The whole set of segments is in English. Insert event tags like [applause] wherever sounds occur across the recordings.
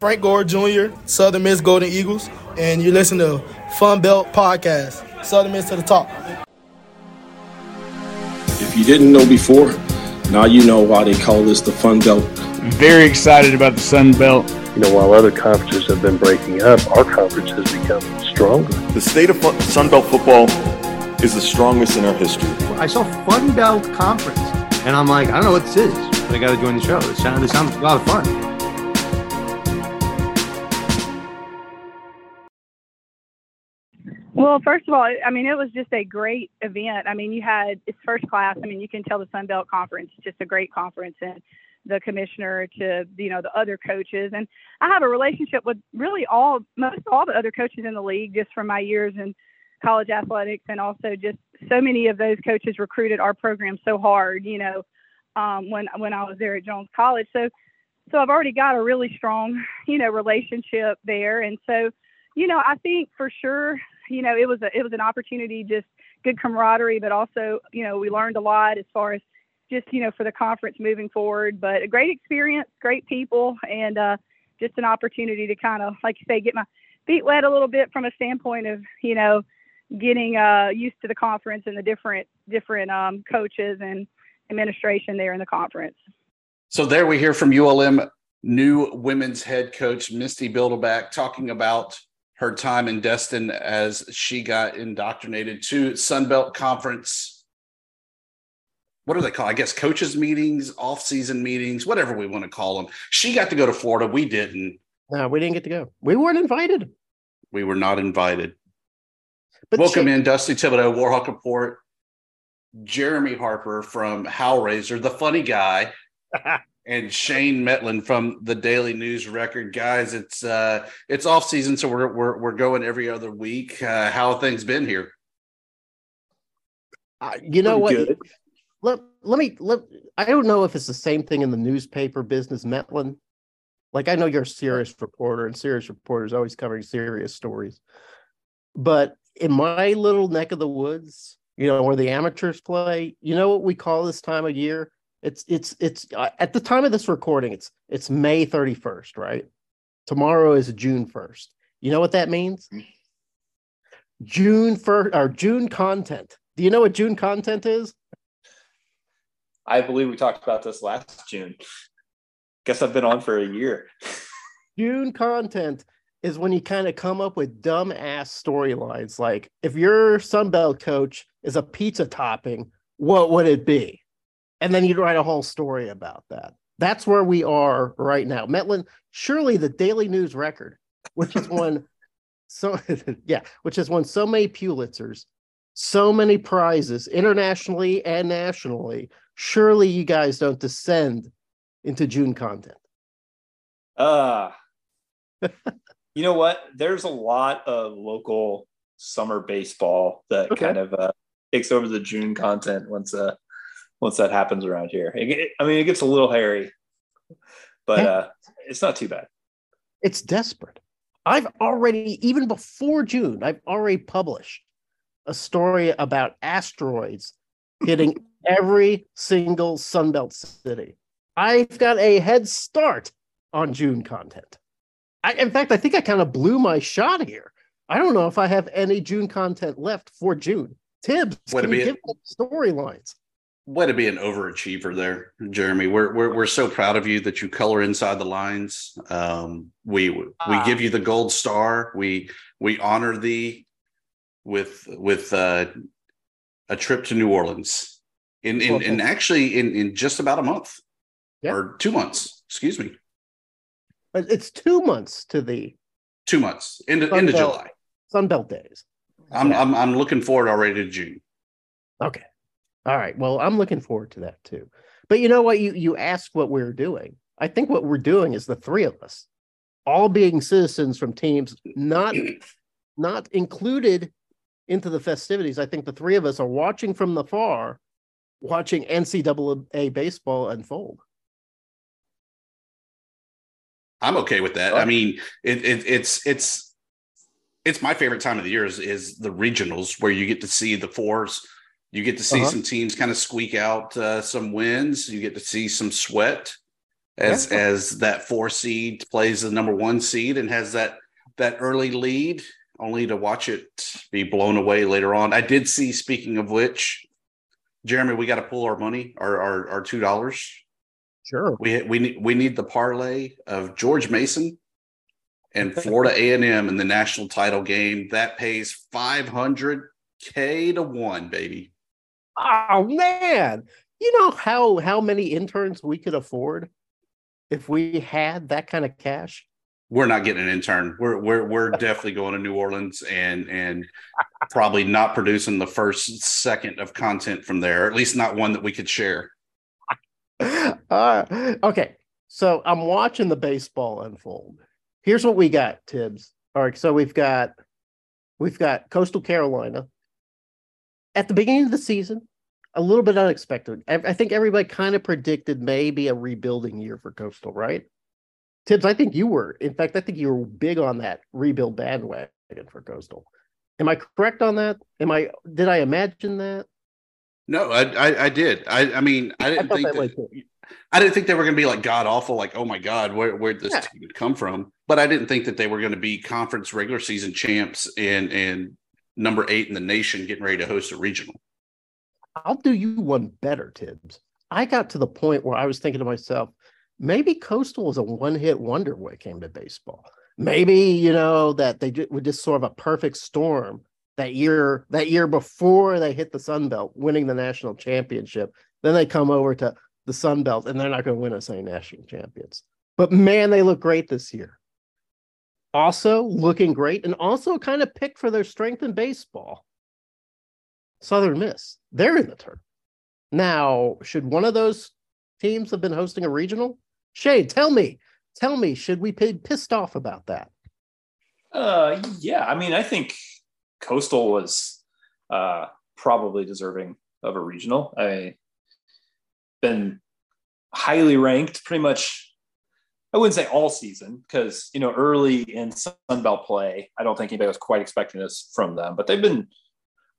Frank Gore Jr., Southern Miss Golden Eagles, and you listen to Fun Belt Podcast, Southern Miss to the top. If you didn't know before, now you know why they call this the Fun Belt. Very excited about the Sun Belt. You know, while other conferences have been breaking up, our conference has become stronger. The state of Sun Belt football is the strongest in our history. I saw Fun Belt Conference, and I'm like, I don't know what this is, but I got to join the show. It sounds, it sounds a lot of fun. Well, first of all, I mean, it was just a great event. I mean, you had it's first class. I mean, you can tell the Sun Belt Conference just a great conference, and the commissioner to you know the other coaches, and I have a relationship with really all most all the other coaches in the league just from my years in college athletics, and also just so many of those coaches recruited our program so hard. You know, um, when when I was there at Jones College, so so I've already got a really strong you know relationship there, and so you know I think for sure you know, it was a it was an opportunity, just good camaraderie, but also, you know, we learned a lot as far as just you know for the conference moving forward. But a great experience, great people, and uh, just an opportunity to kind of, like you say, get my feet wet a little bit from a standpoint of you know getting uh, used to the conference and the different different um, coaches and administration there in the conference. So there we hear from ULM new women's head coach Misty Bilderback talking about her time in Destin as she got indoctrinated to Sunbelt Conference. What do they call? I guess coaches meetings, off-season meetings, whatever we want to call them. She got to go to Florida. We didn't. No, we didn't get to go. We weren't invited. We were not invited. But Welcome she- in Dusty Thibodeaux, Warhawk Report, Jeremy Harper from Howraiser, the funny guy. [laughs] and Shane Mettlen from the Daily News Record. Guys, it's uh it's off season, so we're we're we're going every other week. Uh, how have things been here? Uh, you know Pretty what? Good. Let let me let. I don't know if it's the same thing in the newspaper business, Mettlen. Like I know you're a serious reporter, and serious reporters always covering serious stories. But in my little neck of the woods, you know, where the amateurs play, you know what we call this time of year? It's it's it's uh, at the time of this recording, it's it's May 31st, right? Tomorrow is June 1st. You know what that means? June 1st or June content. Do you know what June content is? I believe we talked about this last June. Guess I've been on for a year. [laughs] June content is when you kind of come up with dumb ass storylines like if your Sunbelt coach is a pizza topping, what would it be? And then you'd write a whole story about that. That's where we are right now. Mettlen, surely the Daily News Record, which is one [laughs] so [laughs] yeah, which has won so many Pulitzers, so many prizes internationally and nationally. Surely you guys don't descend into June content. Uh [laughs] you know what? There's a lot of local summer baseball that okay. kind of uh, takes over the June content once uh once that happens around here. It, I mean, it gets a little hairy, but uh, it's not too bad. It's desperate. I've already, even before June, I've already published a story about asteroids [laughs] hitting every single Sunbelt city. I've got a head start on June content. I, in fact, I think I kind of blew my shot here. I don't know if I have any June content left for June. Tibbs, Would can you give storylines? Way to be an overachiever there, Jeremy. We're we're we're so proud of you that you color inside the lines. Um, we we uh, give you the gold star. We we honor thee with with uh, a trip to New Orleans in in, in actually in in just about a month yeah. or two months. Excuse me. It's two months to the two months into into July. Sunbelt days. I'm yeah. I'm I'm looking forward already to June. Okay. All right. Well, I'm looking forward to that too. But you know what? You you ask what we're doing. I think what we're doing is the three of us, all being citizens from teams not not included into the festivities. I think the three of us are watching from the far, watching NCAA baseball unfold. I'm okay with that. I mean, it, it, it's it's it's my favorite time of the year is, is the regionals where you get to see the fours you get to see uh-huh. some teams kind of squeak out uh, some wins. You get to see some sweat. as yeah. as that four seed plays the number one seed and has that that early lead, only to watch it be blown away later on. I did see. Speaking of which, Jeremy, we got to pull our money, our our, our two dollars. Sure. We we need we need the parlay of George Mason and Florida A and M in the national title game. That pays five hundred k to one, baby. Oh man, you know how how many interns we could afford if we had that kind of cash? We're not getting an intern. We're we're we're definitely going to New Orleans and and probably not producing the first second of content from there, at least not one that we could share. [laughs] Uh, okay, so I'm watching the baseball unfold. Here's what we got, Tibbs. All right, so we've got we've got Coastal Carolina at the beginning of the season a little bit unexpected. I think everybody kind of predicted maybe a rebuilding year for Coastal, right? Tibbs, I think you were. In fact, I think you were big on that rebuild bandwagon for Coastal. Am I correct on that? Am I? Did I imagine that? No, I I, I did. I I mean, I didn't I think that. that I didn't think they were going to be like god awful. Like, oh my god, where where this yeah. team come from? But I didn't think that they were going to be conference regular season champs and and number eight in the nation, getting ready to host a regional. I'll do you one better, Tibbs. I got to the point where I was thinking to myself, maybe Coastal was a one hit wonder when it came to baseball. Maybe, you know, that they were just sort of a perfect storm that year, that year before they hit the Sun Belt, winning the national championship. Then they come over to the Sun Belt and they're not going to win us any national champions. But man, they look great this year. Also looking great and also kind of picked for their strength in baseball. Southern Miss. They're in the tournament. Now, should one of those teams have been hosting a regional? Shay, tell me, tell me, should we be pissed off about that? Uh, yeah. I mean, I think Coastal was uh, probably deserving of a regional. I've been highly ranked pretty much. I wouldn't say all season because you know early in Sun Belt play, I don't think anybody was quite expecting this from them, but they've been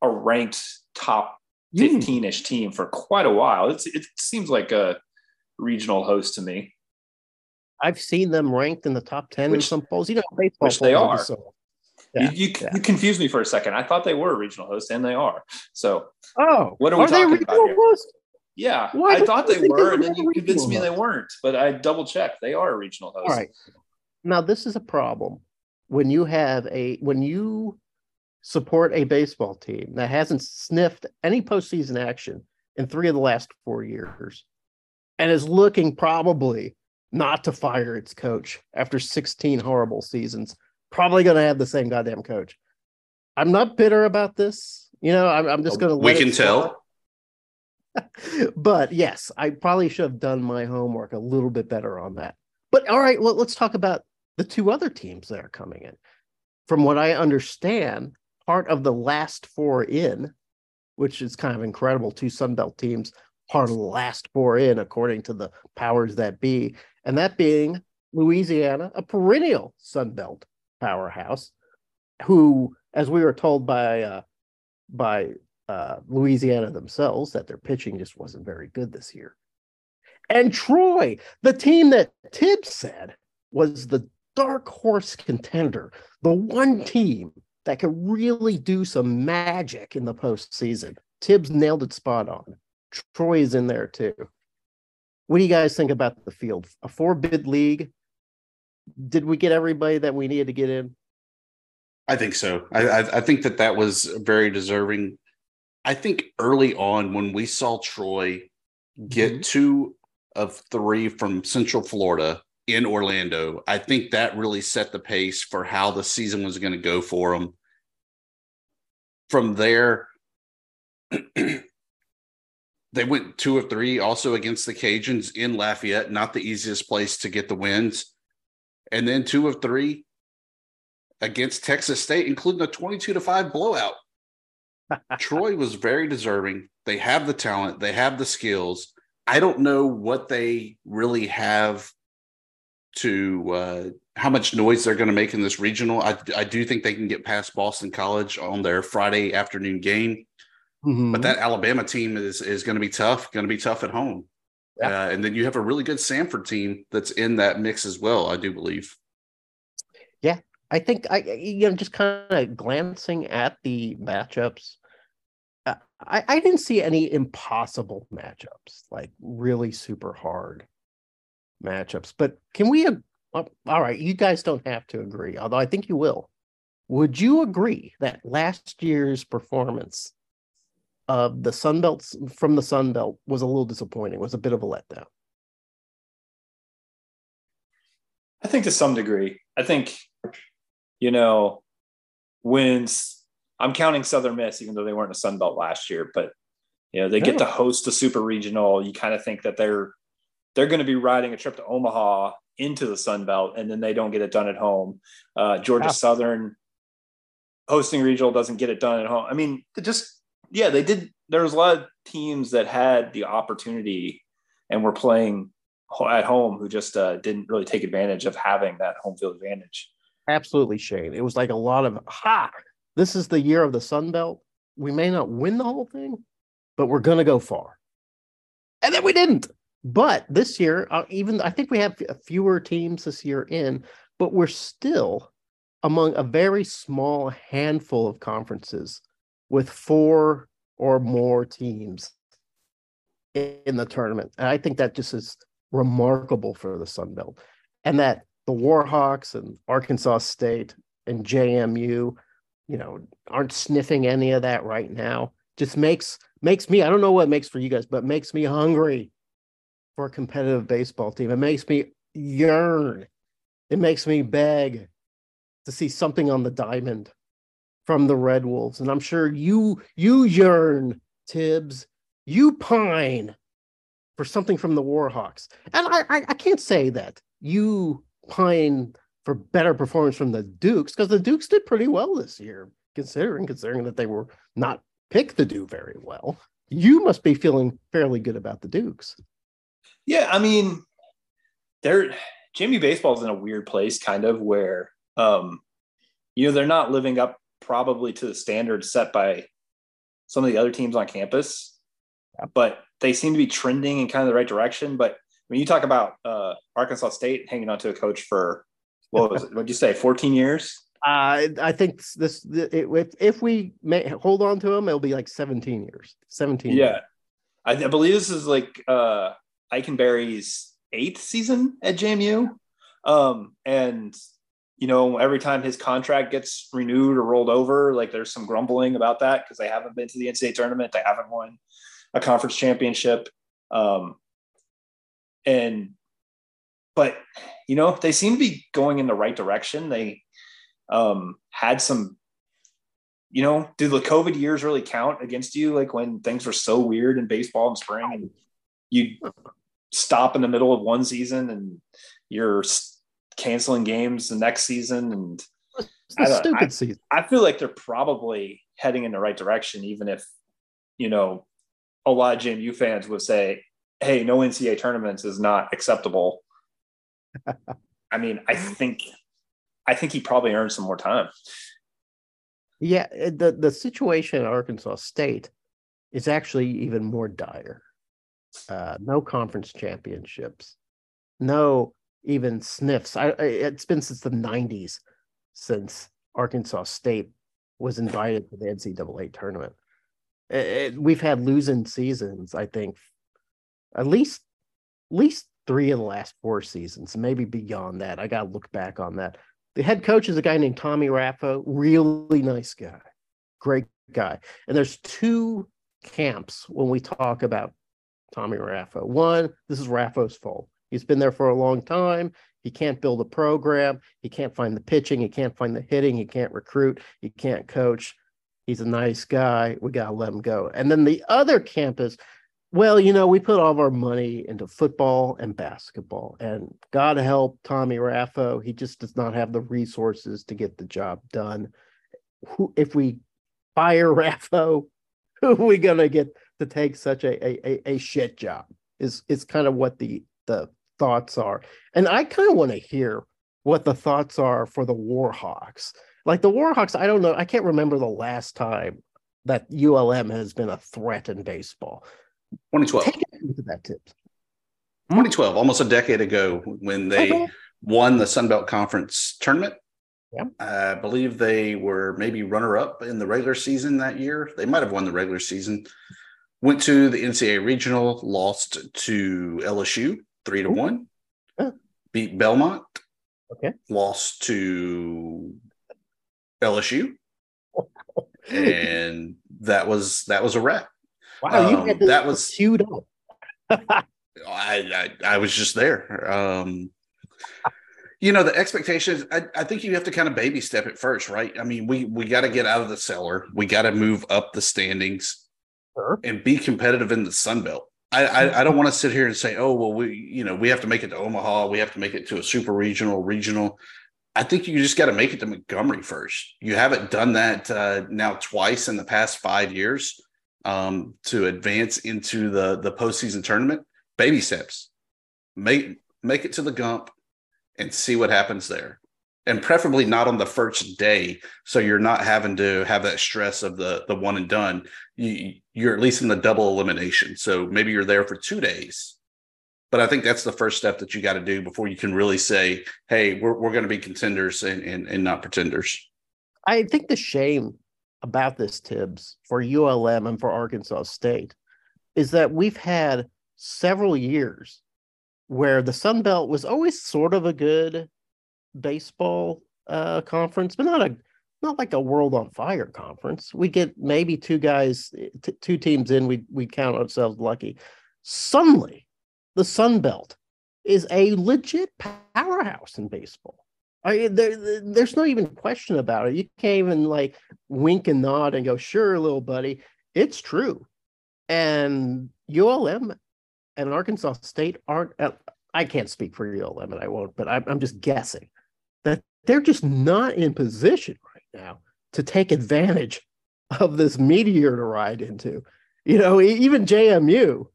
a ranked top hmm. 15 ish team for quite a while. It's, it seems like a regional host to me. I've seen them ranked in the top 10 which, in some polls. You know, baseball which they are. So, yeah, you, you, yeah. you, confused me for a second. I thought they were a regional host, and they are. So, oh, what are we are talking about here? Host? Yeah, Why I thought they were, and then you convinced me host? they weren't. But I double checked; they are a regional host. All right. Now, this is a problem when you have a when you support a baseball team that hasn't sniffed any postseason action in three of the last four years and is looking probably not to fire its coach after 16 horrible seasons, probably going to have the same goddamn coach. I'm not bitter about this. You know, I'm, I'm just oh, going to. We can tell. [laughs] but yes, I probably should have done my homework a little bit better on that. But all right, well, let's talk about the two other teams that are coming in. From what I understand, part of the last four in, which is kind of incredible. Two Sunbelt teams, part of the last four in, according to the powers that be, and that being Louisiana, a perennial Sunbelt powerhouse, who, as we were told by uh, by uh, Louisiana themselves, that their pitching just wasn't very good this year. And Troy, the team that Tibbs said was the dark horse contender, the one team that could really do some magic in the postseason. Tibbs nailed it spot on. Troy is in there too. What do you guys think about the field? A four bid league. Did we get everybody that we needed to get in? I think so. I, I, I think that that was very deserving. I think early on when we saw Troy get mm-hmm. two of three from Central Florida in Orlando, I think that really set the pace for how the season was going to go for them from there, [clears throat] they went two of three also against the Cajuns in Lafayette, not the easiest place to get the wins. And then two of three against Texas State, including a 22 to 5 blowout. Troy was very deserving. They have the talent, they have the skills. I don't know what they really have to uh, how much noise they're going to make in this regional. I, I do think they can get past Boston College on their Friday afternoon game, mm-hmm. but that Alabama team is is going to be tough. Going to be tough at home. Yeah. Uh, and then you have a really good Samford team that's in that mix as well, I do believe. Yeah, I think I you know just kind of glancing at the matchups, I I didn't see any impossible matchups like really super hard matchups. But can we? Uh, all right, you guys don't have to agree, although I think you will. Would you agree that last year's performance of the Sun Belts from the Sun Belt was a little disappointing? Was a bit of a letdown. I think to some degree. I think you know, wins. I'm counting Southern Miss, even though they weren't a Sun Belt last year, but you know, they get to host a super regional. You kind of think that they're they're going to be riding a trip to Omaha into the Sun Belt, and then they don't get it done at home. Uh, Georgia. Southern hosting regional doesn't get it done at home. I mean, just yeah, they did. There was a lot of teams that had the opportunity and were playing at home who just uh, didn't really take advantage of having that home field advantage. Absolutely, Shane. It was like a lot of ha. This is the year of the Sun Belt. We may not win the whole thing, but we're going to go far. And then we didn't. But this year, uh, even I think we have fewer teams this year in, but we're still among a very small handful of conferences with four or more teams in the tournament. And I think that just is remarkable for the Sun Belt. And that the Warhawks and Arkansas State and JMU, you know, aren't sniffing any of that right now. Just makes makes me, I don't know what makes for you guys, but makes me hungry for a competitive baseball team. It makes me yearn. It makes me beg to see something on the diamond from the Red Wolves. And I'm sure you you yearn, Tibbs, you pine for something from the Warhawks. And I I, I can't say that you pine for better performance from the Dukes because the Dukes did pretty well this year, considering considering that they were not picked to do very well. You must be feeling fairly good about the Dukes. Yeah, I mean, they're JMU baseball's in a weird place, kind of where um, you know they're not living up probably to the standards set by some of the other teams on campus, yeah. but they seem to be trending in kind of the right direction. But when you talk about uh, Arkansas State hanging on to a coach for what was it? What'd you say? 14 years? Uh, I think this it, if if we may hold on to him, it'll be like 17 years. 17. Yeah, years. I, I, believe this is like uh, Ikenberry's eighth season at JMU, um, and you know every time his contract gets renewed or rolled over, like there's some grumbling about that because they haven't been to the NCAA tournament, they haven't won a conference championship. Um, and but you know they seem to be going in the right direction they um had some you know do the covid years really count against you like when things were so weird in baseball in spring and you stop in the middle of one season and you're canceling games the next season and I, stupid I, season. I feel like they're probably heading in the right direction even if you know a lot of JMU fans would say hey, no NCAA tournaments is not acceptable. I mean, I think I think he probably earned some more time. Yeah, eh, the the situation at Arkansas State is actually even more dire. Uh, no conference championships, no even sniffs. I, it's been since the '90s since Arkansas State was invited to the NCAA tournament. It, it, we've had losing seasons, I think, at least least three of the last four seasons, maybe beyond that. I got to look back on that. The head coach is a guy named Tommy Raffo, really nice guy, great guy. And there's two camps when we talk about Tommy Raffo. One, this is Raffo's fault. He's been there for a long time. He can't build a program. He can't find the pitching. He can't find the hitting. He can't recruit. He can't coach. He's a nice guy. We got to let him go. And then the other camp is well, you know, we put all of our money into football and basketball, and God help Tommy Raffo, he just does not have the resources to get the job done. Who, if we fire [laughs] Raffo, who are we gonna get to take such a a, a shit job? Is is kind of what the the thoughts are, and I kind of want to hear what the thoughts are for the Warhawks. Like the Warhawks, I don't know, I can't remember the last time that ULM has been a threat in baseball. 2012. Take it that tips. 2012, almost a decade ago, when they Okay. won the Sun Belt Conference tournament. Yeah. I believe they were maybe runner up in the regular season that year. They might have won the regular season. Went to the NCAA regional, lost to LSU three to Ooh. one. Yeah. Beat Belmont. Okay. Lost to LSU, [laughs] and that was that was a wrap. Wow, you Um, had this that was- queued up. I, I I was just there. Um, you know, the expectations. I, I think you have to kind of baby step it first, right? I mean, we we got to get out of the cellar. We got to move up the standings Sure. and be competitive in the Sun Belt. I, I, I don't want to sit here and say, oh well, we you know we have to make it to Omaha, we have to make it to a super regional, regional. I think you just got to make it to Montgomery first. You haven't done that uh, now twice in the past five years um, to advance into the the postseason tournament. Baby steps, make make it to the Gump, and see what happens there, and preferably not on the first day, so you're not having to have that stress of the the one and done. You you're at least in the double elimination, so maybe you're there for two days. But I think that's the first step that you got to do before you can really say, "Hey, we're we're going to be contenders and, and and not pretenders." I think the shame about this Tibbs for ULM and for Arkansas State is that we've had several years where the Sun Belt was always sort of a good baseball uh, conference, but not a not like a world on fire conference. We get maybe two guys, t- two teams in, we we count ourselves lucky. Suddenly, the Sun Belt is a legit powerhouse in baseball. I there, there- there's no even question about it. You can't even like wink and nod and go, "Sure, little buddy, it's true." And ULM and Arkansas State aren't. uh, I can't speak for ULM, and I won't. But I'm, I'm just guessing that they're just not in position right now to take advantage of this meteor to ride into. You know, even JMU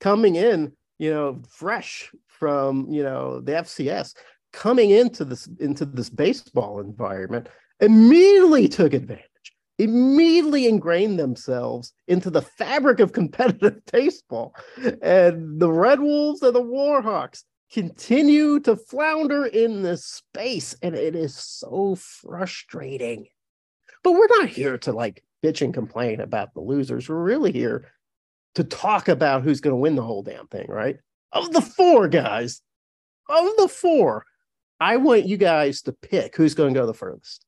coming in, you know, fresh from you know the FCS coming into this into this baseball environment immediately took advantage immediately ingrained themselves into the fabric of competitive [laughs] baseball. And the red wolves and the warhawks continue to flounder in this space and it is so frustrating. But we're not here to like bitch and complain about the losers. We're really here to talk about who's going to win the whole damn thing right? Of the four guys of the four I want you guys to pick who's going to go the furthest.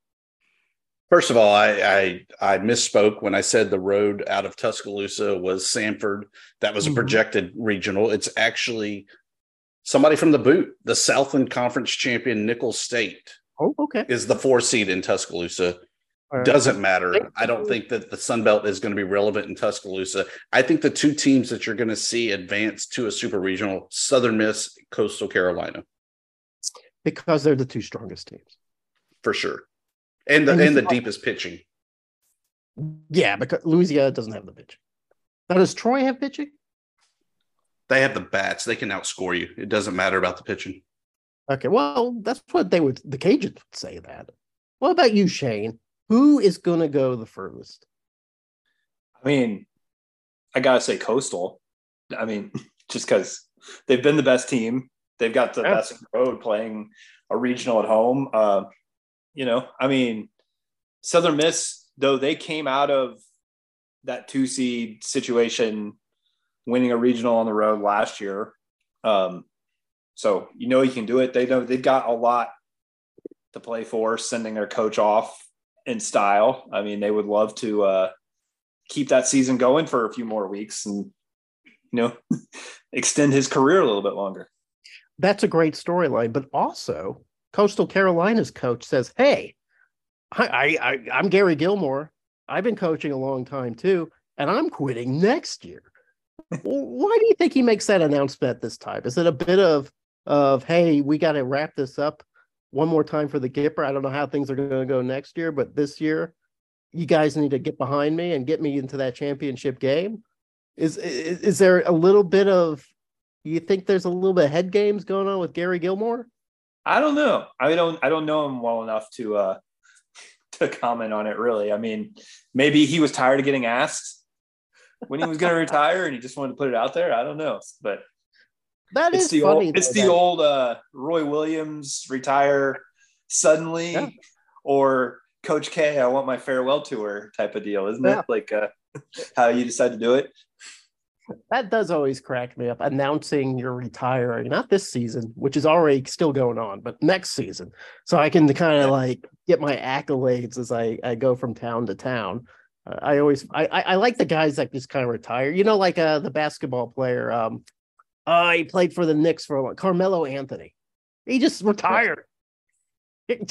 First of all, I, I I misspoke when I said the road out of Tuscaloosa was Samford. That was a Mhm. projected regional. It's actually somebody from the boot. The Southland Conference champion Nicholls State Oh, okay. is the four seed in Tuscaloosa. Right. Doesn't matter. I don't think that the Sun Belt is going to be relevant in Tuscaloosa. I think the two teams that you're going to see advance to a super regional, Southern Miss, Coastal Carolina, Because they're the two strongest teams. for sure. And the And and the thought- deepest pitching. Yeah, because Louisiana doesn't have the pitching. Now, does Troy have pitching? They have the bats. They can outscore you. It doesn't matter about the pitching. Okay, well, that's what they would, the Cajuns would say that. What about you, Shane? Who is going to go the furthest? I mean, I gotta say Coastal. I mean, [laughs] just because they've been the best team, they've got the Yeah. best road playing a regional at home. Uh, you know, I mean, Southern Miss though they came out of that two seed situation, winning a regional on the road last year. Um, so you know you can do it. They know they've got a lot to play for, sending their coach off in style. I mean, they would love to uh, keep that season going for a few more weeks and you know [laughs] extend his career a little bit longer. That's a great storyline, but also Coastal Carolina's coach says, "Hey, I, I, I I'm Gary Gilmore. I've been coaching a long time too, and I'm quitting next year." [laughs] Why do you think he makes that announcement this time? Is it a bit of of hey, we got to wrap this up one more time for the Gipper? I don't know how things are going to go next year, but this year, you guys need to get behind me and get me into that championship game. Is is, is there a little bit of you think there's a little bit of head games going on with Gary Gilmore? I don't know. I don't I don't know him well enough to uh [laughs] to comment on it really. I mean, maybe he was tired of getting asked when he was going [laughs] to retire and he just wanted to put it out there. I don't know. But That it's is the funny. old, it's though, the old uh, Roy Williams retire suddenly, Yeah. or Coach K, I want my farewell tour type of deal, isn't Yeah. it? Like uh, [laughs] how you decide to do it. That does always crack me up announcing you're retiring not this season which is already still going on but next season. So i can kind of like get my accolades as i i go from town to town. Uh, i always I, I i like the guys that just kind of retire. You know like uh the basketball player um uh he played for the Knicks for a while carmelo anthony. He just retired.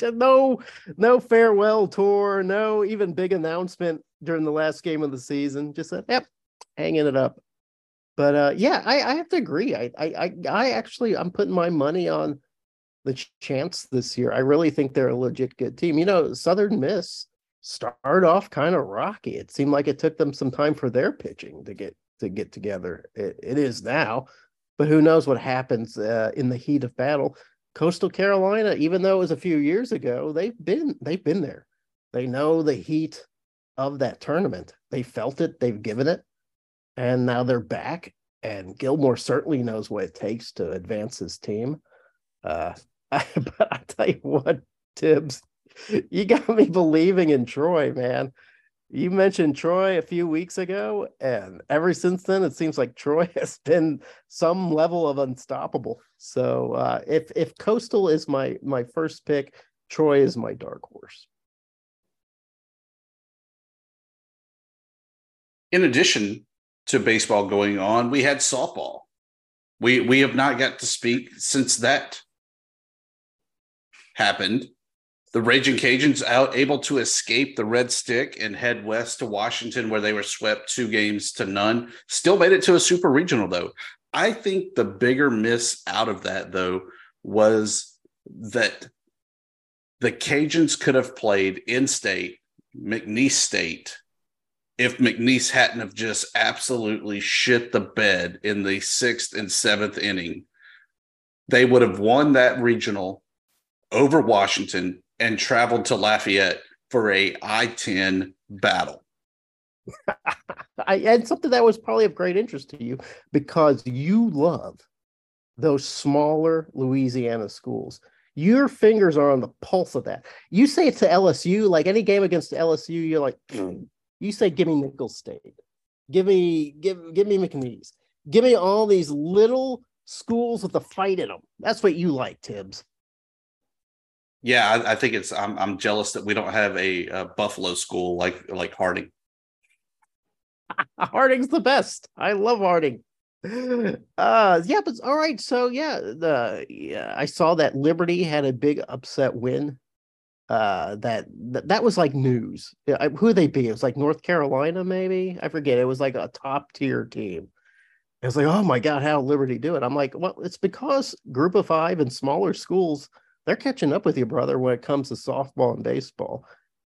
No no farewell tour no even big announcement during the last game of the season. Just said yep hanging it up but uh, yeah, I, I have to agree. I, I I actually I'm putting my money on the Ch- Chants this year. I really think they're a legit good team. You know, Southern Miss started off kind of rocky. It seemed like it took them some time for their pitching to get to get together. It, it is now, but who knows what happens uh, in the heat of battle. Coastal Carolina, even though it was a few years ago, they've been they've been there. They know the heat of that tournament. They felt it. They've given it and now they're back. And Gilmore certainly knows what it takes to advance his team. Uh, [laughs] but I tell you what, Tibbs, you got me believing in Troy, man. You mentioned Troy a few weeks ago, and ever since then, it seems like Troy [laughs] has been some level of unstoppable. So, uh, if if Coastal is my my first pick, Troy is my dark horse. in addition to baseball going on, we had softball. We we have not got to speak since that happened. The Raging Cajuns out able to escape the red stick and head west to Washington, where they were swept two games to none. Still made it to a super regional, though. I think the bigger miss out of that, though, was that the Cajuns could have played in state, McNeese State, if McNeese hadn't have just absolutely shit the bed in the sixth and seventh inning, they would have won that regional over Washington and traveled to Lafayette for a I-10 battle. [laughs] I and something that was probably of great interest to you because you love those smaller Louisiana schools. Your fingers are on the pulse of that. You say it to LSU, like any game against LSU, you're like, "Mm." You say, give me Nicholls State, give me, give, give me McNeese, give me all these little schools with a fight in them. That's what you like, Tibbs. Yeah, I, I think it's. I'm, I'm jealous that we don't have a, a Buffalo school like like Harding. [laughs] Harding's the best. I love Harding. Uh yeah, but all right. So yeah, the yeah, I saw that Liberty had a big upset win. Uh that that, that was like news. I- who they be? It was like North Carolina, maybe. I forget. It was like a top tier team. It was like, oh my god, how Liberty do it? I'm like, well, it's because Group of Five and smaller schools they're catching up with you, brother, when it comes to softball and baseball.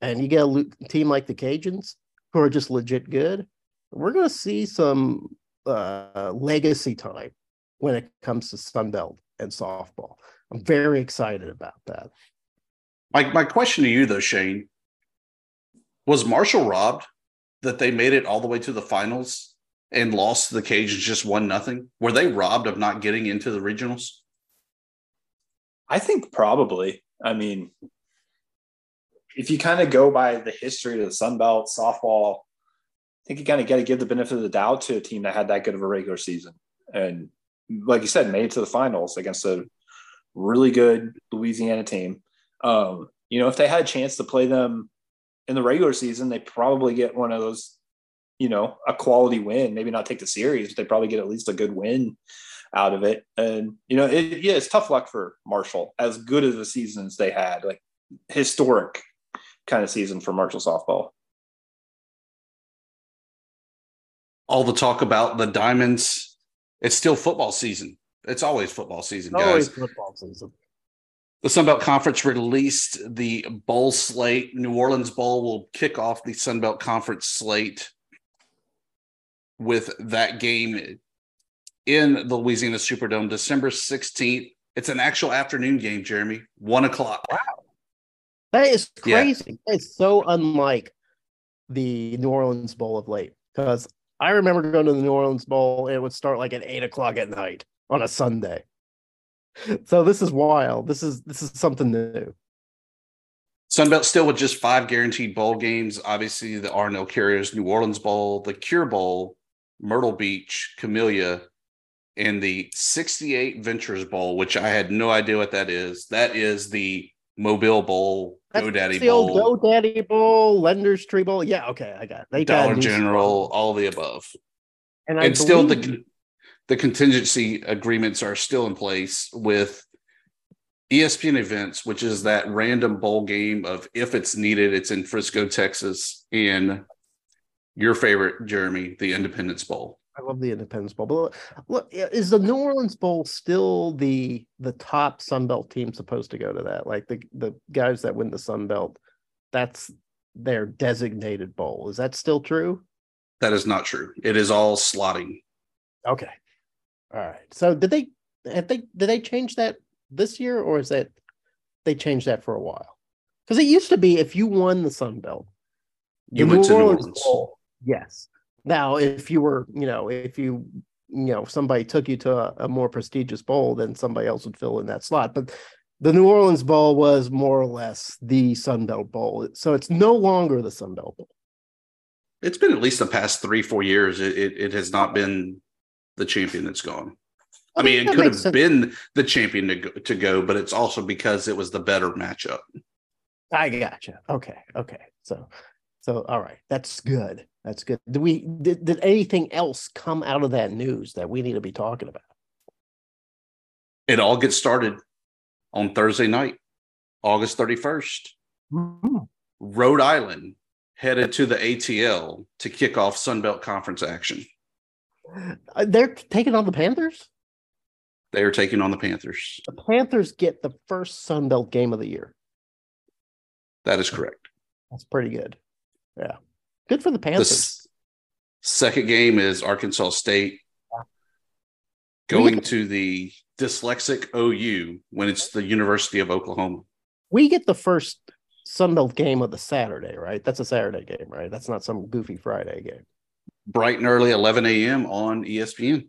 And you get a team like the Cajuns who are just legit good. We're going to see some uh, legacy time when it comes to Sunbelt and softball. I'm very excited about that. My my question to you though, Shane, was Marshall robbed that they made it all the way to the finals and lost the Cajuns just one nothing? Were they robbed of not getting into the regionals? I think probably. I mean, if you kind of go by the history of the Sun Belt softball, I think you kind of got to give the benefit of the doubt to a team that had that good of a regular season. And like you said, made it to the finals against a really good Louisiana team. Um, you know, if they had a chance to play them in the regular season, they probably get one of those, you know, a quality win. Maybe not take the series, but they probably get at least a good win out of it. And you know, it, yeah, it's tough luck for Marshall. As good as the seasons they had, like historic kind of season for Marshall softball. All the talk about the Diamonds, it's still football season. It's always football season, guys. Always football season. The Sun Belt Conference released the bowl slate. New Orleans Bowl will kick off the Sun Belt Conference slate with that game in the Louisiana Superdome, December 16th. It's an actual afternoon game, Jeremy, one o'clock. Wow. That is Yeah. crazy. It's so unlike the New Orleans Bowl of late because I remember going to the New Orleans Bowl it would start like at eight o'clock at night. on a Sunday. So this is wild. This is this is something new. Sunbelt still with just five guaranteed bowl games. Obviously, the R+L Carriers New Orleans Bowl, the Cure Bowl, Myrtle Beach, Camellia, and the 68 Ventures Bowl, which I had no idea what that is. That is the Mobile Bowl, That's GoDaddy the old Bowl, GoDaddy Bowl, LendingTree Bowl. Yeah, okay, I got it. They got Dollar new General, stuff. all the above. and, and I still the believe- the contingency agreements are still in place with ESPN events, which is that random bowl game of if it's needed, it's in Frisco, Texas, and your favorite, Jeremy, the Independence Bowl. I love the Independence Bowl. But look, is the New Orleans Bowl still the the top Sun Belt team supposed to go to that? Like the the guys that win the Sun Belt, that's their designated bowl. Is that still true? That is not true. It is all slotting. Okay. All right. So did they have they did they change that this year or is that they changed that for a while? Because it used to be if you won the Sun Belt, You went to New Orleans. Bowl, yes. Now, if you were, you know, if you, you know, somebody took you to a, a more prestigious bowl, then somebody else would fill in that slot. But the New Orleans Bowl was more or less the Sun Belt Bowl. So it's no longer the Sun Belt Bowl. It's been at least the past three, four years. It, it, it has not been the champion that's gone. I mean, it could have sense. been the champion to go, to go, but it's also because it was the better matchup. I gotcha. Okay. Okay. So, so all right. That's good. That's good. Did we did, did anything else come out of that news that we need to be talking about? It all gets started on Thursday night, August 31st. Hmm. Rhode Island headed to the ATL to kick off Sunbelt Conference action. Uh, They're taking on the Panthers. They are taking on the Panthers. The Panthers get the first Sun Belt game of the year. That is correct. That's pretty good. Yeah. Good for the The Panthers. s- second game is Arkansas State going get- to the dyslexic OU when it's the University of Oklahoma. we get the first Sun Belt game of the Saturday, right? That's a Saturday game, right? That's not some goofy Friday game. Bright and early, 11 a.m. on ESPN.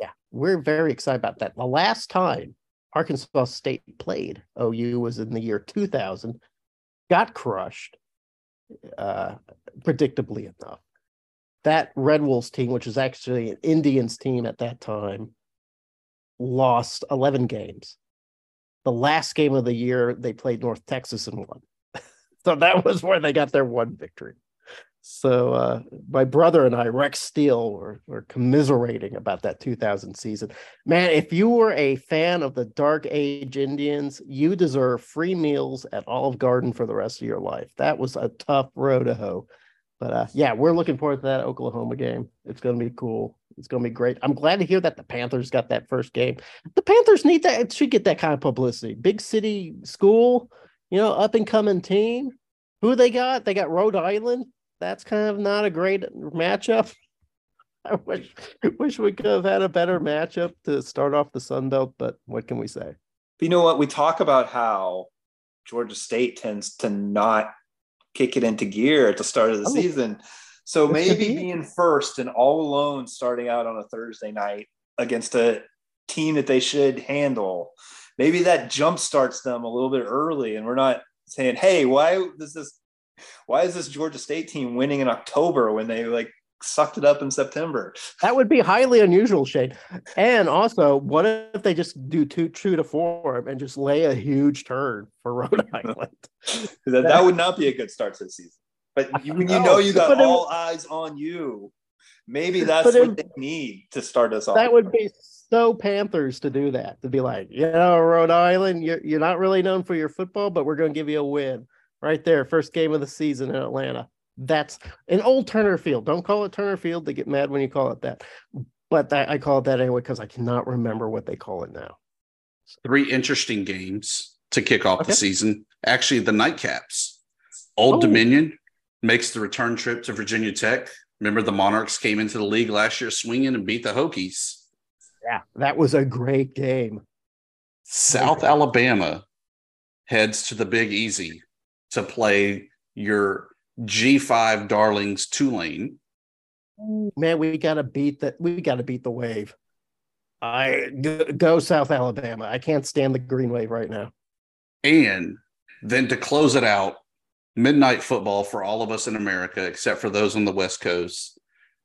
Yeah, we're very excited about that. The last time Arkansas State played OU was in the year 2000, got crushed, uh, predictably enough. That Red Wolves team, which was actually an Indians team at that time, lost 11 games. The last game of the year, they played North Texas and won. [laughs] so that was where they got their one victory. So uh, my brother and I, Rex Steele, were, were commiserating about that 2000 season. Man, if you were a fan of the Dark Age Indians, you deserve free meals at Olive Garden for the rest of your life. That was a tough road to hoe. But uh, yeah, we're looking forward to that Oklahoma game. It's going to be cool. It's going to be great. I'm glad to hear that the Panthers got that first game. The Panthers need that. Should get that kind of publicity. Big city school, you know, up and coming team. Who they got? They got Rhode Island. That's kind of not a great matchup. [laughs] I wish wish we could have had a better matchup to start off the Sun Belt, but what can we say? But you know what? We talk about how Georgia State tends to not kick it into gear at the start of the Oh. season. So maybe be being first and all alone starting out on a Thursday night against a team that they should handle, maybe that jump starts them a little bit early. And we're not saying, hey, why does this why is this Georgia State team winning in October when they like sucked it up in September? That would be highly unusual, Shane. And also, what if they just do two true to form and just lay a huge turn for Rhode [laughs] Island? that, that would not be a good start to the season. But you, when you No, know you got but it- all eyes on you, maybe that's But it- what they need to start us off. That would be so Panthers to do that. To be like, you know, Rhode Island, you're you're not really known for your football, but we're going to give you a win right there, first game of the season in Atlanta. That's an old Turner Field. Don't call it Turner Field. They get mad when you call it that. But that, I call it that anyway because I cannot remember what they call it now. Three interesting games to kick off Okay. the season. Actually, the nightcaps. Old Oh. Dominion makes the return trip to Virginia Tech. Remember, the Monarchs came into the league last year swinging and beat the Hokies. Yeah, that was a great game. South Alabama heads to the Big Easy to play your G5 darlings Tulane. Man, we gotta beat that. We gotta beat the wave. I go South Alabama. I can't stand the Green Wave right now. And then to close it out, midnight football for all of us in America, except for those on the West Coast.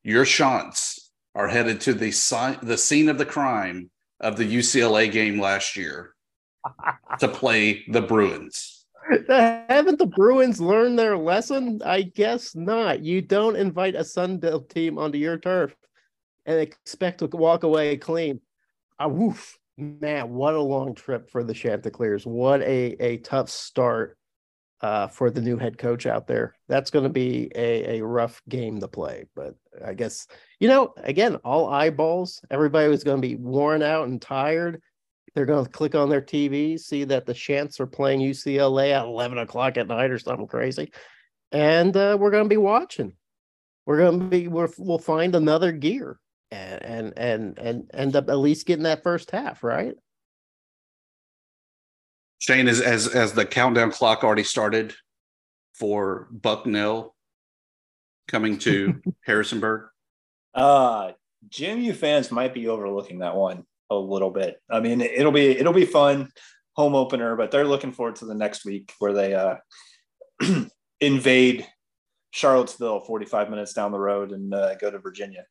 Your shots are headed to the si- the scene of the crime of the UCLA game last year [laughs] to play the Bruins. [laughs] Haven't the Bruins learned their lesson? I guess not. You don't invite a Sun Belt team onto your turf and expect to walk away clean. Ah, woof. Man, what a long trip for the Chanticleers. What a, a tough start uh, for the new head coach out there. That's going to be a, a rough game to play. But I guess, you know, again, all eyeballs, everybody was going to be worn out and tired. They're going to click on their TV, see that the Chants are playing UCLA at 11 o'clock at night or something crazy. And uh, we're going to be watching. We're going to be, we're, we'll find another gear and, and, and, and end up at least getting that first half, right? Shane, as as as the countdown clock already started for Bucknell coming to [laughs] Harrisonburg? Uh JMU fans might be overlooking that one a little bit. I mean, it'll be it'll be fun home opener, but they're looking forward to the next week where they uh [clears throat] invade Charlottesville 45 minutes down the road and uh, go to Virginia.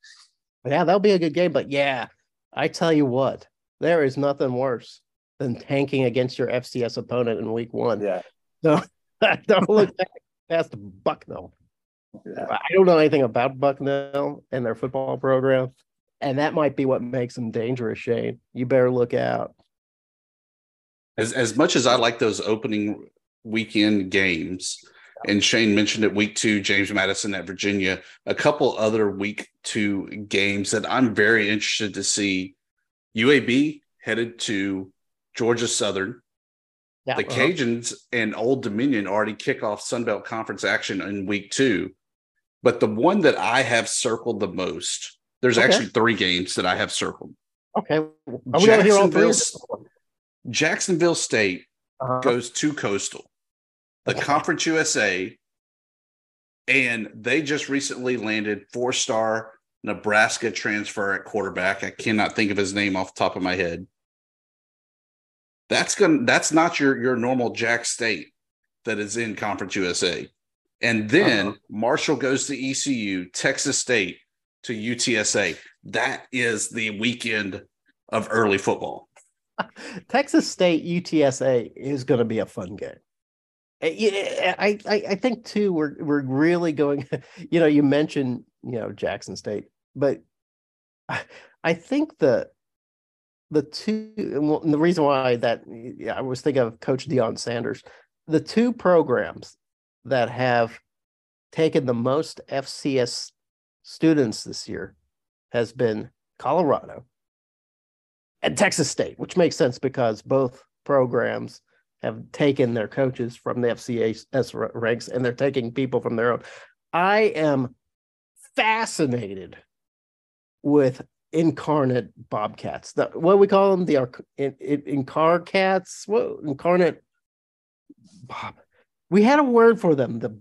Yeah, that'll be a good game. But yeah, I tell you what, there is nothing worse than tanking against your FCS opponent in week one. Yeah. [laughs] So don't look back past Bucknell. Yeah. I don't know anything about Bucknell and their football program. And that might be what makes them dangerous, Shane. You better look out. As as much as I like those opening weekend games, and Shane mentioned it week two, James Madison at Virginia, a couple other week two games that I'm very interested to see. UAB headed to Georgia Southern. Yeah, the uh-huh. Cajuns and Old Dominion already kick off Sunbelt Conference action in week two. But the one that I have circled the most, there's okay. actually three games that I have circled. Okay. Jacksonville, Jacksonville State uh-huh. goes to Coastal, the okay. Conference USA, and they just recently landed four star Nebraska transfer at quarterback. I cannot think of his name off the top of my head. That's going to that's not your your normal Jack State that is in Conference USA. And then uh-huh. Marshall goes to ECU, Texas State to UTSA. That is the weekend of early football. [laughs] Texas State UTSA is going to be a fun game. I, I I think too we're we're really going. [laughs] You know, you mentioned you know Jackson State, but I think the the two and the reason why that I was thinking of Coach Deion Sanders, the two programs that have taken the most FCS students this year has been Colorado and Texas State, which makes sense because both programs have taken their coaches from the FCS ranks and they're taking people from their own. I am fascinated with incarnate bobcats. The, what we call them? The in, in, incar cats. What incarnate bob? We had a word for them. The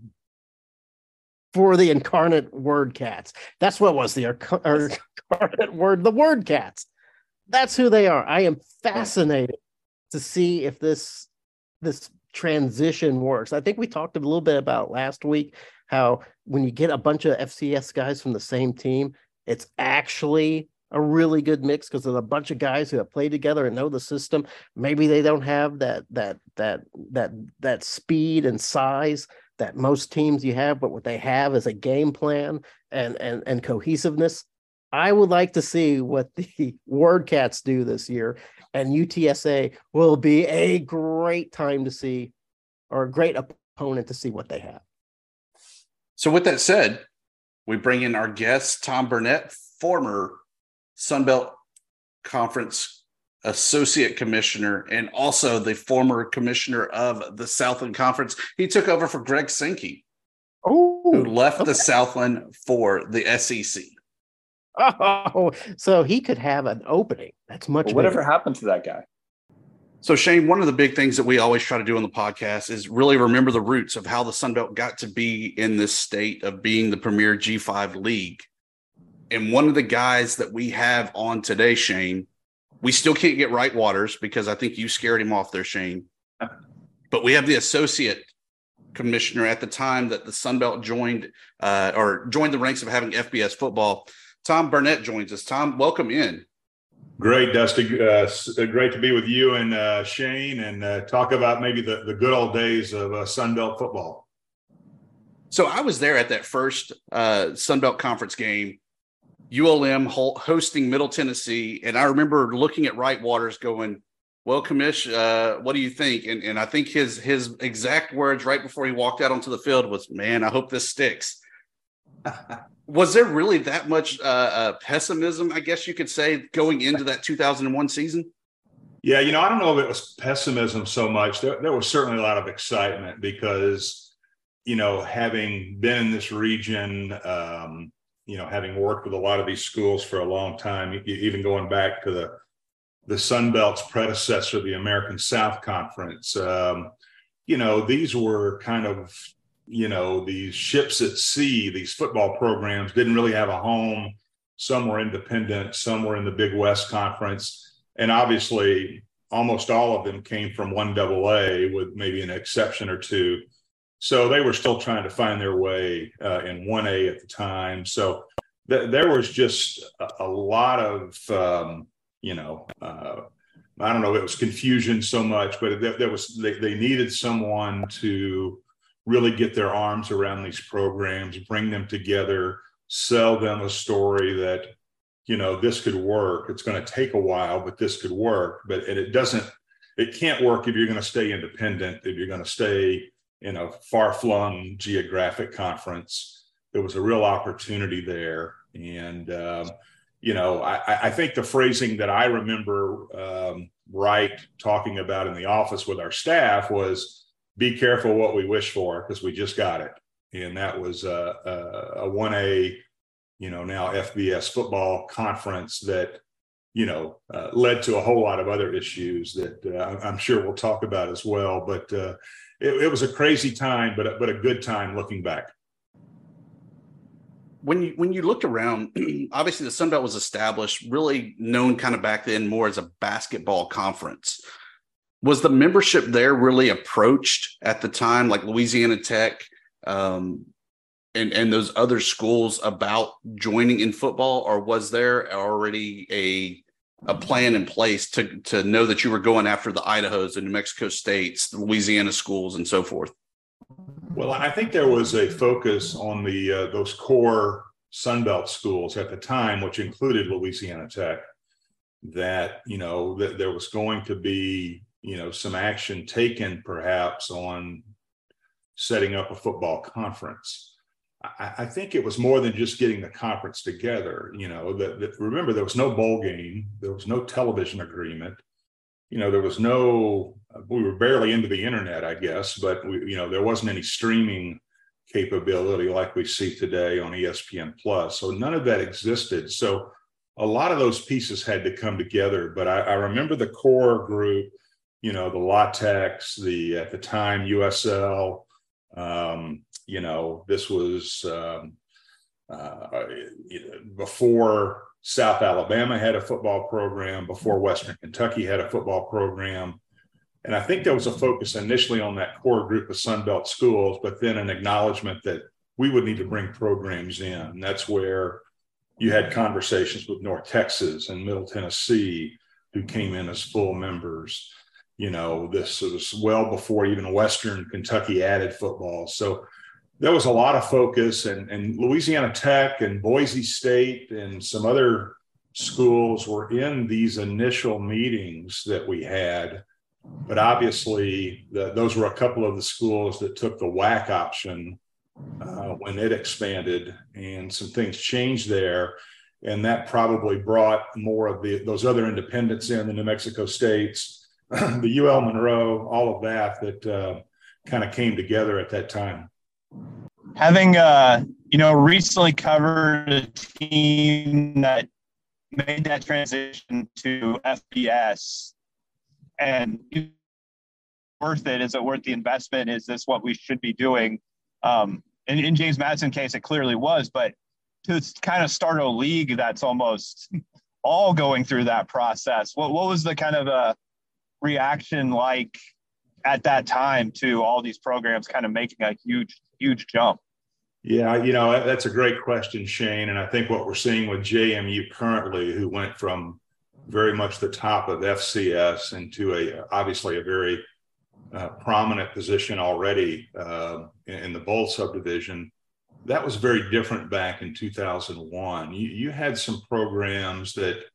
for the incarnate word cats. That's what was the [laughs] incarnate word. The word cats. That's who they are. I am fascinated to see if this this transition works. I think we talked a little bit about last week how when you get a bunch of FCS guys from the same team, it's actually a really good mix because there's a bunch of guys who have played together and know the system. Maybe they don't have that that that that that speed and size that most teams you have, but what they have is a game plan and and and cohesiveness. I would like to see what the [laughs] Wordcats do this year, and UTSA will be a great time to see, or a great opponent to see what they have. So, with that said, we bring in our guest Tom Burnett, former Sunbelt Conference associate commissioner and also the former commissioner of the Southland Conference. He took over for Greg Sankey, oh, who left okay. the Southland for the SEC. Oh, so he could have an opening. That's much. Well, whatever happened to that guy? So Shane, one of the big things that we always try to do on the podcast is really remember the roots of how the Sunbelt got to be in this state of being the premier G5 league. And one of the guys that we have on today, Shane, We still can't get Wright Waters because I think you scared him off there, Shane. But we have the associate commissioner at the time that the Sun Belt joined uh, or joined the ranks of having FBS football. Tom Burnett joins us. Tom, welcome in. Great, Dusty. Uh, uh, great to be with you and uh, Shane and uh, talk about maybe the, the good old days of uh, Sun Belt football. So I was there at that first uh, Sun Belt conference game, ULM hosting Middle Tennessee, and I remember looking at Wright Waters going, "Well, Commish, uh, what do you think?" And, and I think his his exact words right before he walked out onto the field was, "Man, I hope this sticks." [laughs] was there really that much uh, uh, pessimism, I guess you could say, going into that 2001 season? Yeah, you know, I don't know if it was pessimism so much. There, there was certainly a lot of excitement because, you know, having been in this region, um, you know, having worked with a lot of these schools for a long time, even going back to the the Sun Belt's predecessor, the American South Conference. Um, you know, these were kind of you know, these ships at sea, these football programs didn't really have a home. Some were independent, some were in the Big West Conference. And obviously, almost all of them came from one double A with maybe an exception or two. So they were still trying to find their way uh, in 1A at the time. So th- there was just a, a lot of, um, you know, uh, I don't know it was confusion so much, but there, there was, they, they needed someone to, really get their arms around these programs, bring them together, sell them a story that, you know, this could work. It's going to take a while, but this could work. But and it doesn't, it can't work if you're going to stay independent, if you're going to stay in a far flung geographic conference. There was a real opportunity there. And, um, you know, I, I, think the phrasing that I remember um, Wright talking about in the office with our staff was, be careful what we wish for because we just got it. And that was a, a, a 1A, you know, now FBS football conference that, you know, uh, led to a whole lot of other issues that uh, I'm sure we'll talk about as well. But uh, it, it was a crazy time, but but a good time looking back. When you when you looked around, [clears throat] obviously the Sun Belt was established, really known kind of back then more as a basketball conference. Was the membership there really approached at the time, like Louisiana Tech um, and and those other schools about joining in football, or was there already a a plan in place to to know that you were going after the Idaho's and New Mexico States, the Louisiana schools, and so forth? Well, I think there was a focus on the uh, those core Sunbelt schools at the time, which included Louisiana Tech. That you know that there was going to be you know some action taken perhaps on setting up a football conference. I, I think it was more than just getting the conference together. You know, that remember there was no bowl game, there was no television agreement. You know, there was no. We were barely into the internet, I guess, but we, you know, there wasn't any streaming capability like we see today on ESPN Plus. So none of that existed. So a lot of those pieces had to come together. But I, I remember the core group you know, the La Techs, the at the time USL. Um, you know, this was um, uh, before South Alabama had a football program, before Western Kentucky had a football program. And I think there was a focus initially on that core group of Sunbelt schools, but then an acknowledgement that we would need to bring programs in. And that's where you had conversations with North Texas and Middle Tennessee, who came in as full members you know, this was well before even Western Kentucky added football. So there was a lot of focus, and, and Louisiana Tech and Boise State and some other schools were in these initial meetings that we had. But obviously, the, those were a couple of the schools that took the WAC option uh, when it expanded, and some things changed there. And that probably brought more of the, those other independents in the New Mexico states [laughs] the UL Monroe, all of that that uh, kind of came together at that time. Having uh, you know recently covered a team that made that transition to FBS, and worth it? Is it worth the investment? Is this what we should be doing? Um, in, in James Madison case, it clearly was, but to kind of start a league that's almost [laughs] all going through that process. What what was the kind of a reaction like at that time to all these programs kind of making a huge huge jump? Yeah, you know, that's a great question, Shane. And I think what we're seeing with JMU currently, who went from very much the top of FCS into a obviously a very uh, prominent position already uh, in the bowl subdivision. That was very different back in 2001. You, you had some programs that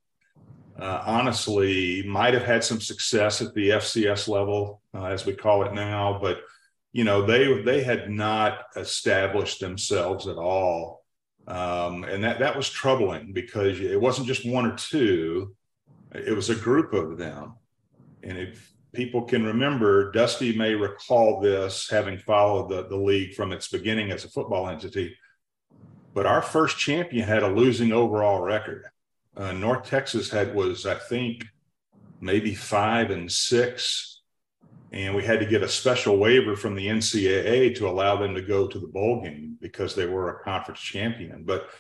uh, honestly might have had some success at the FCS level, uh, as we call it now, but you know they they had not established themselves at all, um, and that that was troubling because it wasn't just one or two; it was a group of them. And if people can remember, Dusty may recall this, having followed the, the league from its beginning as a football entity. But our first champion had a losing overall record. Uh, North Texas had was, I think, maybe five and six and we had to get a special waiver from the NCAA to allow them to go to the bowl game because they were a conference champion. But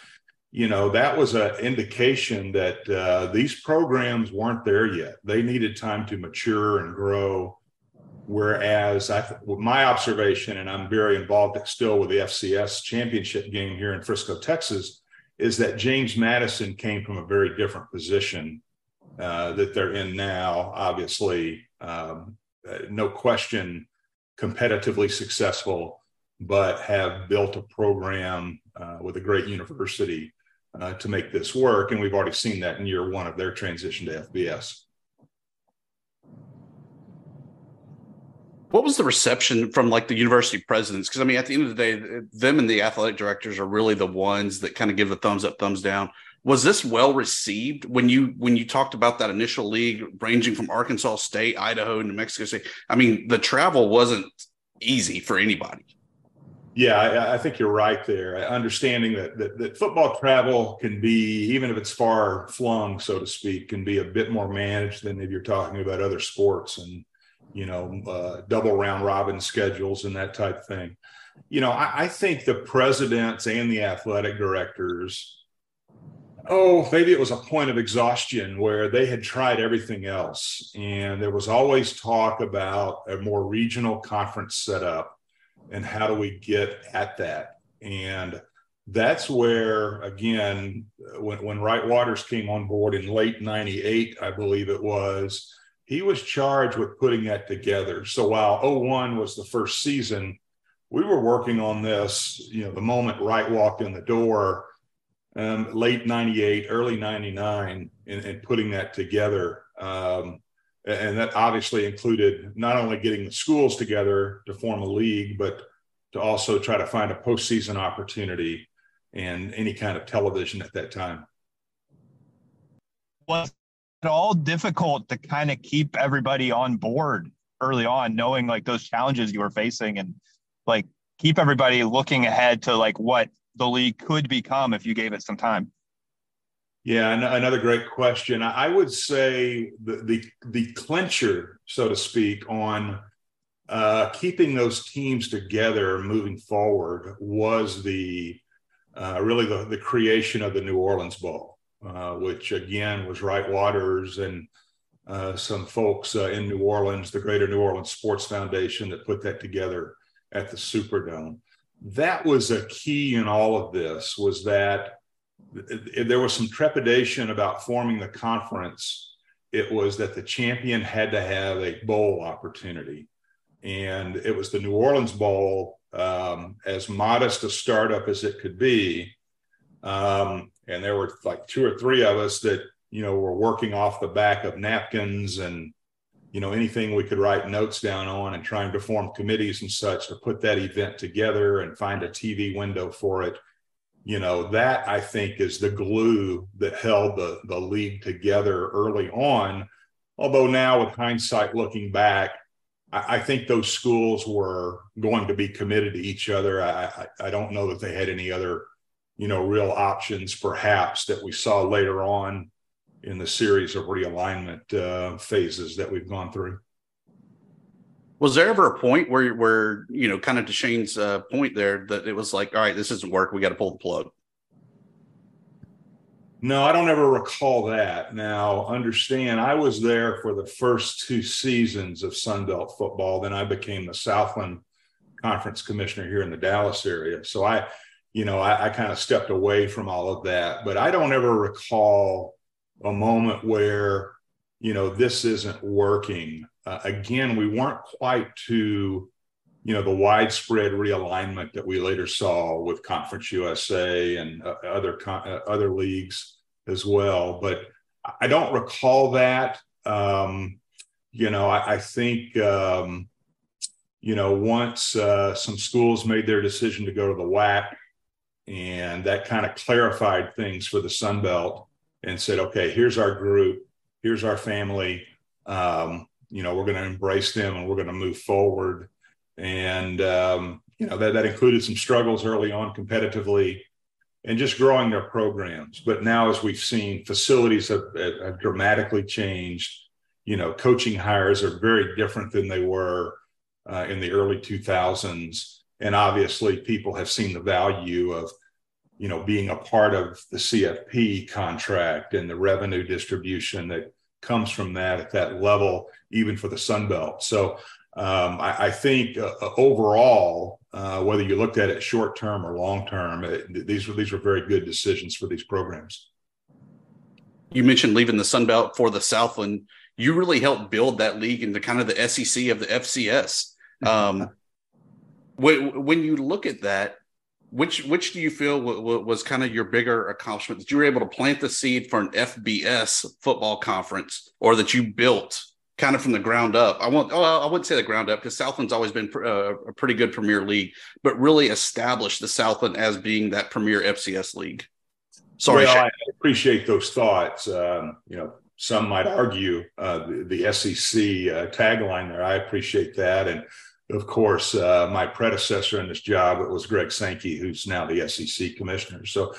you know that was an indication that uh, these programs weren't there yet. They needed time to mature and grow. Whereas I, my observation, and I'm very involved still with the FCS championship game here in Frisco, Texas, is that James Madison came from a very different position uh, that they're in now. Obviously, um, uh, no question, competitively successful, but have built a program uh, with a great university uh, to make this work. And we've already seen that in year one of their transition to FBS. What was the reception from like the university presidents? Because I mean, at the end of the day, them and the athletic directors are really the ones that kind of give the thumbs up, thumbs down was this well received when you when you talked about that initial league ranging from Arkansas State, Idaho, New Mexico State? I mean, the travel wasn't easy for anybody. Yeah, I, I think you're right there. Understanding that, that, that football travel can be, even if it's far flung, so to speak, can be a bit more managed than if you're talking about other sports and you know uh, double round robin schedules and that type thing. You know, I, I think the presidents and the athletic directors oh, maybe it was a point of exhaustion where they had tried everything else. And there was always talk about a more regional conference setup and how do we get at that. And that's where, again, when, when Wright Waters came on board in late 98, I believe it was, he was charged with putting that together. So while 01 was the first season, we were working on this, you know, the moment Wright walked in the door um, late 98, early 99, and, putting that together. Um, and that obviously included not only getting the schools together to form a league, but to also try to find a postseason opportunity and any kind of television at that time. Was all difficult to kind of keep everybody on board early on, knowing like those challenges you were facing and like keep everybody looking ahead to like what the league could become if you gave it some time? Yeah, another great question. I would say the the, the clincher, so to speak, on uh, keeping those teams together moving forward was the uh, really the, the creation of the New Orleans Bowl, uh, which again was Wright Waters and uh, some folks uh, in New Orleans, the Greater New Orleans Sports Foundation, that put that together at the Superdome. That was a key in all of this was that there was some trepidation about forming the conference. It was that the champion had to have a bowl opportunity. And it was the new orleans bowl um, as modest a startup as it could be um, and there were like two or three of us that you know were working off the back of napkins and you know anything we could write notes down on and trying to form committees and such to put that event together and find a tv window for it. You know that i think is the glue that held the the league together early on. Although now with hindsight looking back I, think those schools were going to be committed to each other. I, I i don't know that they had any other you know real options perhaps that we saw later on in the series of realignment uh, phases that we've gone through. Was there ever a point where, where you know, kind of to Shane's uh, point there, that it was like, all right, this doesn't work, we got to pull the plug? No, I don't ever recall that. Now, understand, I was there for the first two seasons of Sun Belt football. Then I became the Southland Conference commissioner here in the Dallas area. So I, you know, I, I kind of stepped away from all of that. But I don't ever recall a moment where, you know, this isn't working. Uh, again, we weren't quite to you know the widespread realignment that we later saw with Conference USA and uh, other uh, other leagues as well. But I don't recall that. Um, you know, I, I think um, you know once uh, some schools made their decision to go to the WAC, and that kind of clarified things for the Sun Belt and said, okay, here's our group, here's our family. Um, you know, we're going to embrace them and we're going to move forward. And um, you know that that included some struggles early on competitively and just growing their programs. But now as we've seen facilities have, have dramatically changed. You know coaching hires are very different than they were uh, in the early 2000s and obviously people have seen the value of you know being a part of the cfp contract and the revenue distribution that comes from that at that level even for the sun belt so um, I, I, think uh, overall, uh, whether you looked at it short term or long term, these were these were very good decisions for these programs. You mentioned leaving the Sun Belt for the Southland. You really helped build that league into kind of the SEC of the FCS. Um, when, when you look at that, which which do you feel was kind of your bigger accomplishment that you were able to plant the seed for an FBS football conference, or that you built kind of from the ground up. I won't. Oh, I wouldn't say the ground up because Southland's always been uh, a pretty good Premier League, but really established the Southland as being that Premier FCS league. Sorry, well, I appreciate those thoughts. Um, you know, some might argue uh, the, the, SEC uh, tagline there. I appreciate that, and of course, uh, my predecessor in this job it was Greg Sankey, who's now the SEC commissioner. So.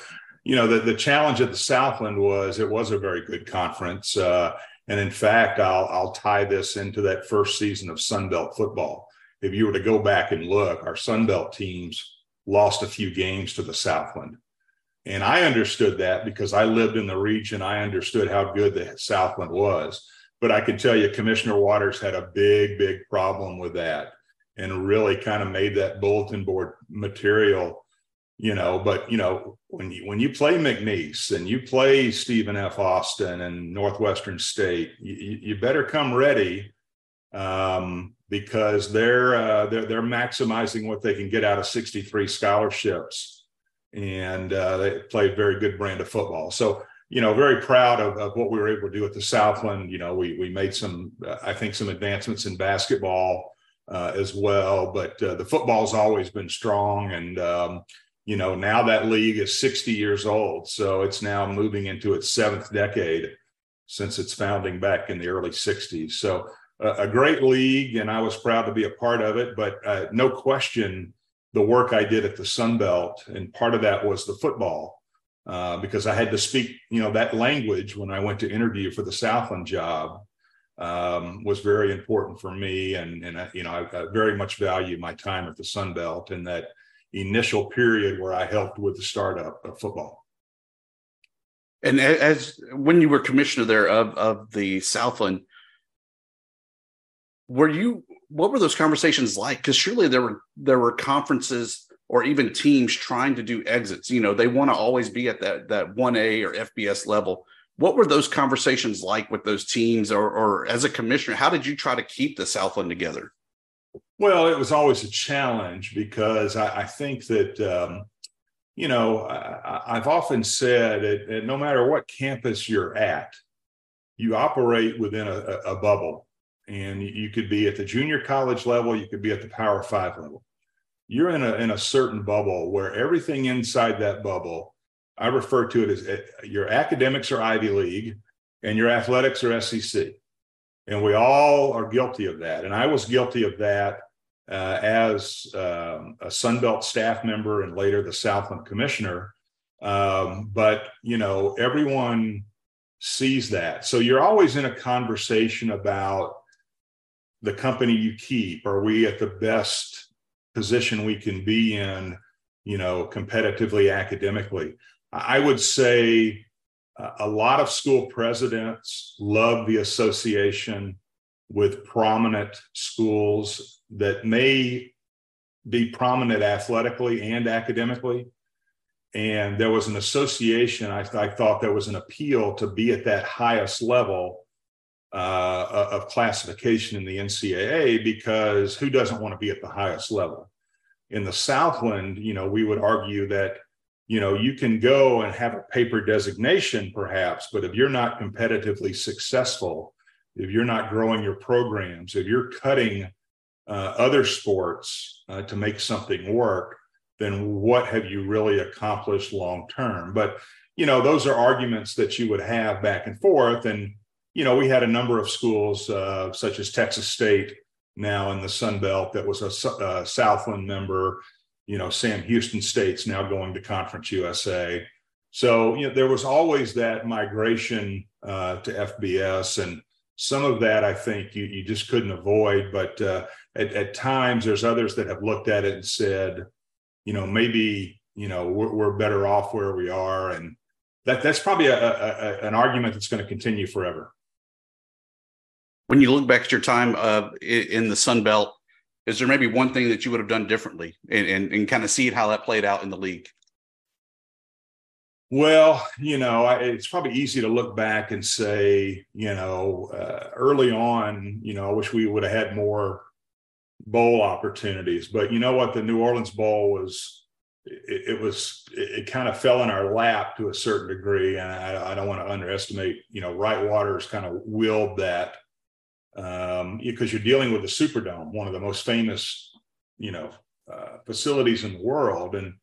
You know, the, the challenge at the Southland was it was a very good conference. Uh, and in fact, I'll, I'll tie this into that first season of Sunbelt football. If you were to go back and look, our Sunbelt teams lost a few games to the Southland. And I understood that because I lived in the region. I understood how good the Southland was. But I can tell you, Commissioner Waters had a big, big problem with that and really kind of made that bulletin board material you know but you know when you when you play mcneese and you play stephen f. Austin and northwestern state you, you better come ready um, because they're, uh, they're they're maximizing what they can get out of 63 scholarships. And uh, they play a very good brand of football. So you know very proud of, of what we were able to do at the southland. You know we we made some uh, i think some advancements in basketball as well but uh, the football's always been strong and um, you know, now that league is 60 years old. So it's now moving into its seventh decade since its founding back in the early 60s. So uh, a great league, and I was proud to be a part of it. But uh, no question, the work I did at the Sun Belt, and part of that was the football. Uh, because I had to speak, you know, that language when I went to interview for the Southland job um, was very important for me, and and you know I, I, very much value my time at the Sun Belt, and that initial period where I helped with the startup of football. And as when you were commissioner there of of the Southland, were you what were those conversations like? Because surely there were there were conferences or even teams trying to do exits. You know, they want to always be at that that one A or FBS level. What were those conversations like with those teams, or, or as a commissioner? How did you try to keep the Southland together? Well, it was always a challenge because I, I think that, um, you know, I, have often said that no matter what campus you're at, you operate within a, a bubble. And you could be at the junior college level, you could be at the Power Five level. You're in a, in a certain bubble where everything inside that bubble, I refer to it as eh, your academics are Ivy League and your athletics are SEC. And we all are guilty of that. And I was guilty of that uh, as um, a Sunbelt staff member and later the Southland commissioner. Um, but, you know, everyone sees that. So you're always in a conversation about the company you keep. Are we at the best position we can be in, you know, competitively, academically? I would say uh, a lot of school presidents love the association with prominent schools that may be prominent athletically and academically. And there was an association, I, I thought there was an appeal to be at that highest level uh, of classification in the NCAA because who doesn't want to be at the highest level? In the Southland, you know, we would argue that, you know, you can go and have a paper designation perhaps, but if you're not competitively successful, if you're not growing your programs, if you're cutting uh, other sports uh, to make something work, then what have you really accomplished long term? But, you know, those are arguments that you would have back and forth. And, you know, we had a number of schools, uh, such as Texas State, now in the Sun Belt, that was a, a Southland member. You know, Sam Houston State's now going to Conference USA. So, you know, there was always that migration uh, to FBS, and some of that I think you, you just couldn't avoid. But uh, at, at times, there's others that have looked at it and said, you know, maybe you know we're, we're better off where we are, and that that's probably a, a, an argument that's going to continue forever when you look back at your time uh, in the Sun Belt, is there maybe one thing that you would have done differently and, and, and kind of see how that played out in the league? Well, you know, it's probably easy to look back and say, you know, uh, early on, you know, I wish we would have had more bowl opportunities. But you know what? The New Orleans Bowl was, it, it was, it, it, kind of fell in our lap to a certain degree. And I, I don't want to underestimate, you know, Wright Waters kind of willed that um, because you're dealing with the Superdome, one of the most famous, you know, uh, facilities in the world, and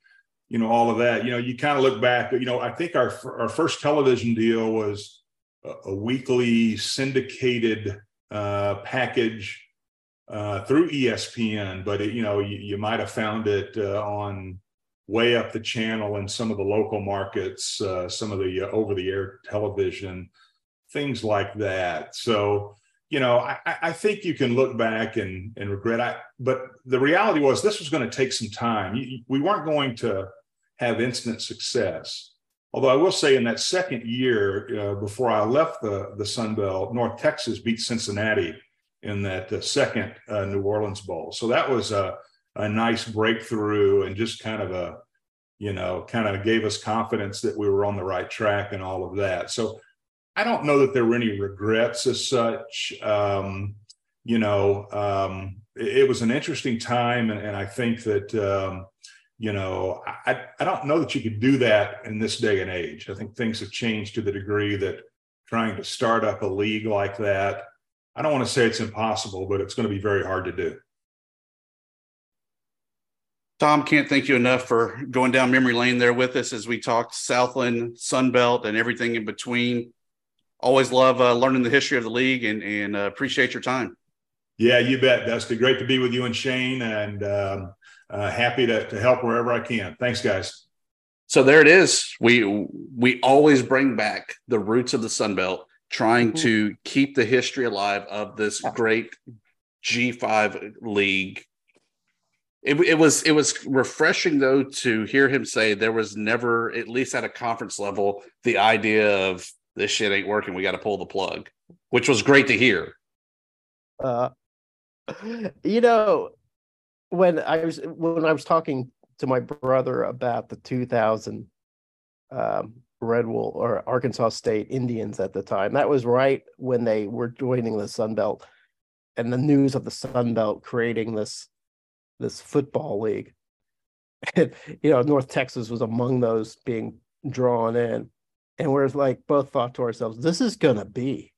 you know all of that. You know, you kind of look back. You know, I think our our first television deal was a, a weekly syndicated uh, package uh, through ESPN, but it, you know, you, you might have found it uh, on way up the channel in some of the local markets, uh, some of the uh, over the air television, things like that. So you know, I, I, think you can look back and, and regret. I, but the reality was this was going to take some time. We weren't going to have instant success. Although I will say, in that second year uh, before I left the the Sun Belt, North Texas beat Cincinnati in that uh, second uh, New Orleans Bowl. So that was a a nice breakthrough and just kind of a you know kind of gave us confidence that we were on the right track and all of that. So I don't know that there were any regrets as such. Um, you know, um, it, it, was an interesting time, and, and I think that um, you know, I, I don't know that you could do that in this day and age. I think things have changed to the degree that trying to start up a league like that, I don't want to say it's impossible, but it's going to be very hard to do. Tom, can't thank you enough for going down memory lane there with us as we talked Southland, Sunbelt, and everything in between always love uh, learning the history of the league and, and uh, appreciate your time. Yeah, you bet, Dusty. Great to be with you and Shane, and um, uh, happy to, to help wherever I can. Thanks, guys. So there it is. We we always bring back the roots of the Sun Belt, trying mm-hmm. to keep the history alive of this great G5 league. It, it was it was refreshing though to hear him say there was never, at least at a conference level, the idea of this shit ain't working. We got to pull the plug, which was great to hear. Uh, you know, when I was when I was talking to my brother about the 2000 um, Red Wolf or Arkansas State Indians at the time, that was right when they were joining the Sun Belt, and the news of the Sun Belt creating this this football league. [laughs] You know, North Texas was among those being drawn in and we're like both thought to ourselves, this is going to be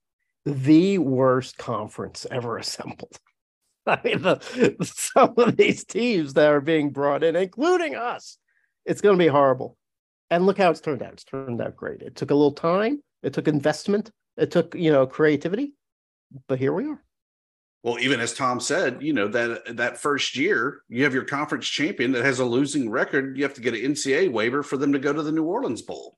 the worst conference ever [laughs] assembled. [laughs] I mean, the, some of these teams that are being brought in, including us, it's going to be horrible. And look how it's turned out. It's turned out great. It took a little time. It took investment. It took you know creativity, but here we are. Well, even as Tom said, you know that that first year, you have your conference champion that has a losing record. You have to get an NCAA waiver for them to go to the New Orleans Bowl.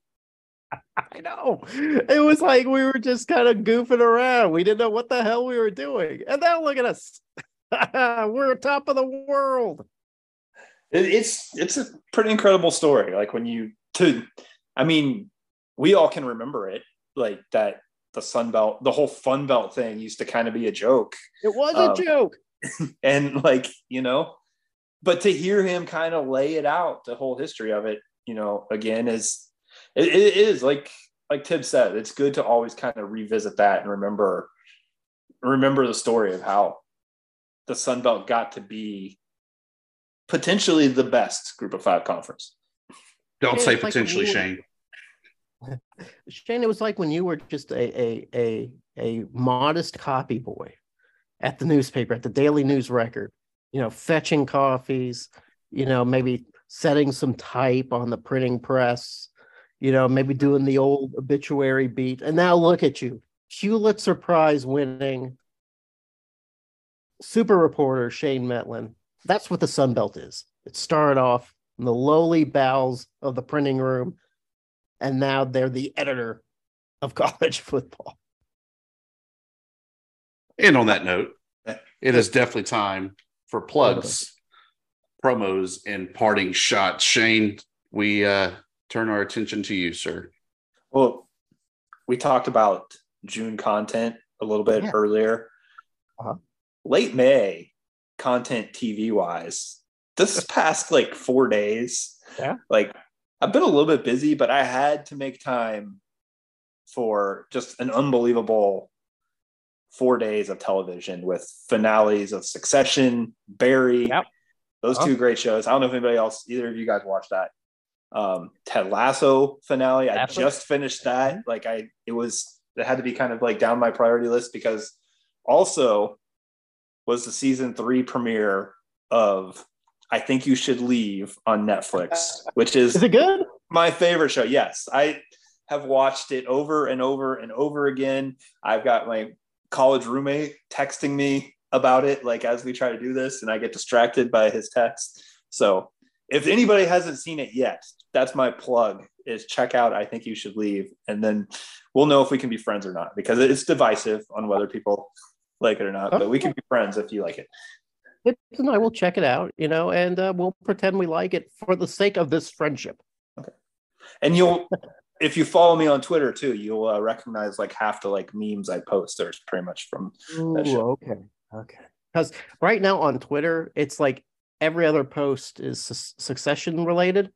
I know. It was like we were just kind of goofing around. We didn't know what the hell we were doing. And now look at us. [laughs] we're top of the world. It's it's a pretty incredible story. Like when you to I mean, we all can remember it, like that the Sun Belt, the whole Fun Belt thing used to kind of be a joke. It was a Um, joke. [laughs] and like you know but to hear him kind of lay it out the whole history of it you know again is it, it is like like Thib said it's good to always kind of revisit that and remember remember the story of how the sun belt got to be potentially the best group of five conference Don't Yeah, say it's like when potentially, were- Shane. [laughs] Shane, it was like when you were just a a a a modest copy boy at the newspaper, at the Daily News Record, you know, fetching coffees, you know, maybe setting some type on the printing press, you know, maybe doing the old obituary beat. And now look at you, Pulitzer Prize winning super reporter Shane Mettlen. That's what the Sun Belt is. It started off in the lowly bowels of the printing room, and now they're the editor of [laughs] college football. And on that note, it is definitely time for plugs, promos, and parting shots. Shane, we uh, turn our attention to you, sir. well we talked about june content a little bit Yeah. earlier Uh-huh. late may content tv wise this past like four days Yeah. like i've been a little bit busy but i had to make time for just an unbelievable four days of television with finales of succession barry Yep. those Uh-huh. two great shows i don't know if anybody else either of you guys watched that um ted lasso finale i just finished that like i it was it had to be kind of like down my priority list because also was the season three premiere of I Think You Should Leave on Netflix, [laughs] which is Is it good? my favorite show. Yes, I have watched it over and over and over again. I've got my college roommate texting me about it, like as we try to do this, and I get distracted by his text. So if anybody hasn't seen it yet, that's my plug is check out I Think You Should Leave. And then we'll know if we can be friends or not because it's divisive on whether people like it or not, but we can be friends if you like it. And I will check it out, you know, and uh, we'll pretend we like it for the sake of this friendship. Okay. And you'll, if you follow me on Twitter too, you'll uh, recognize like half the like memes I post. There's pretty much from that Ooh, show. okay, okay. Because right now on Twitter, it's like every other post is su- Succession related.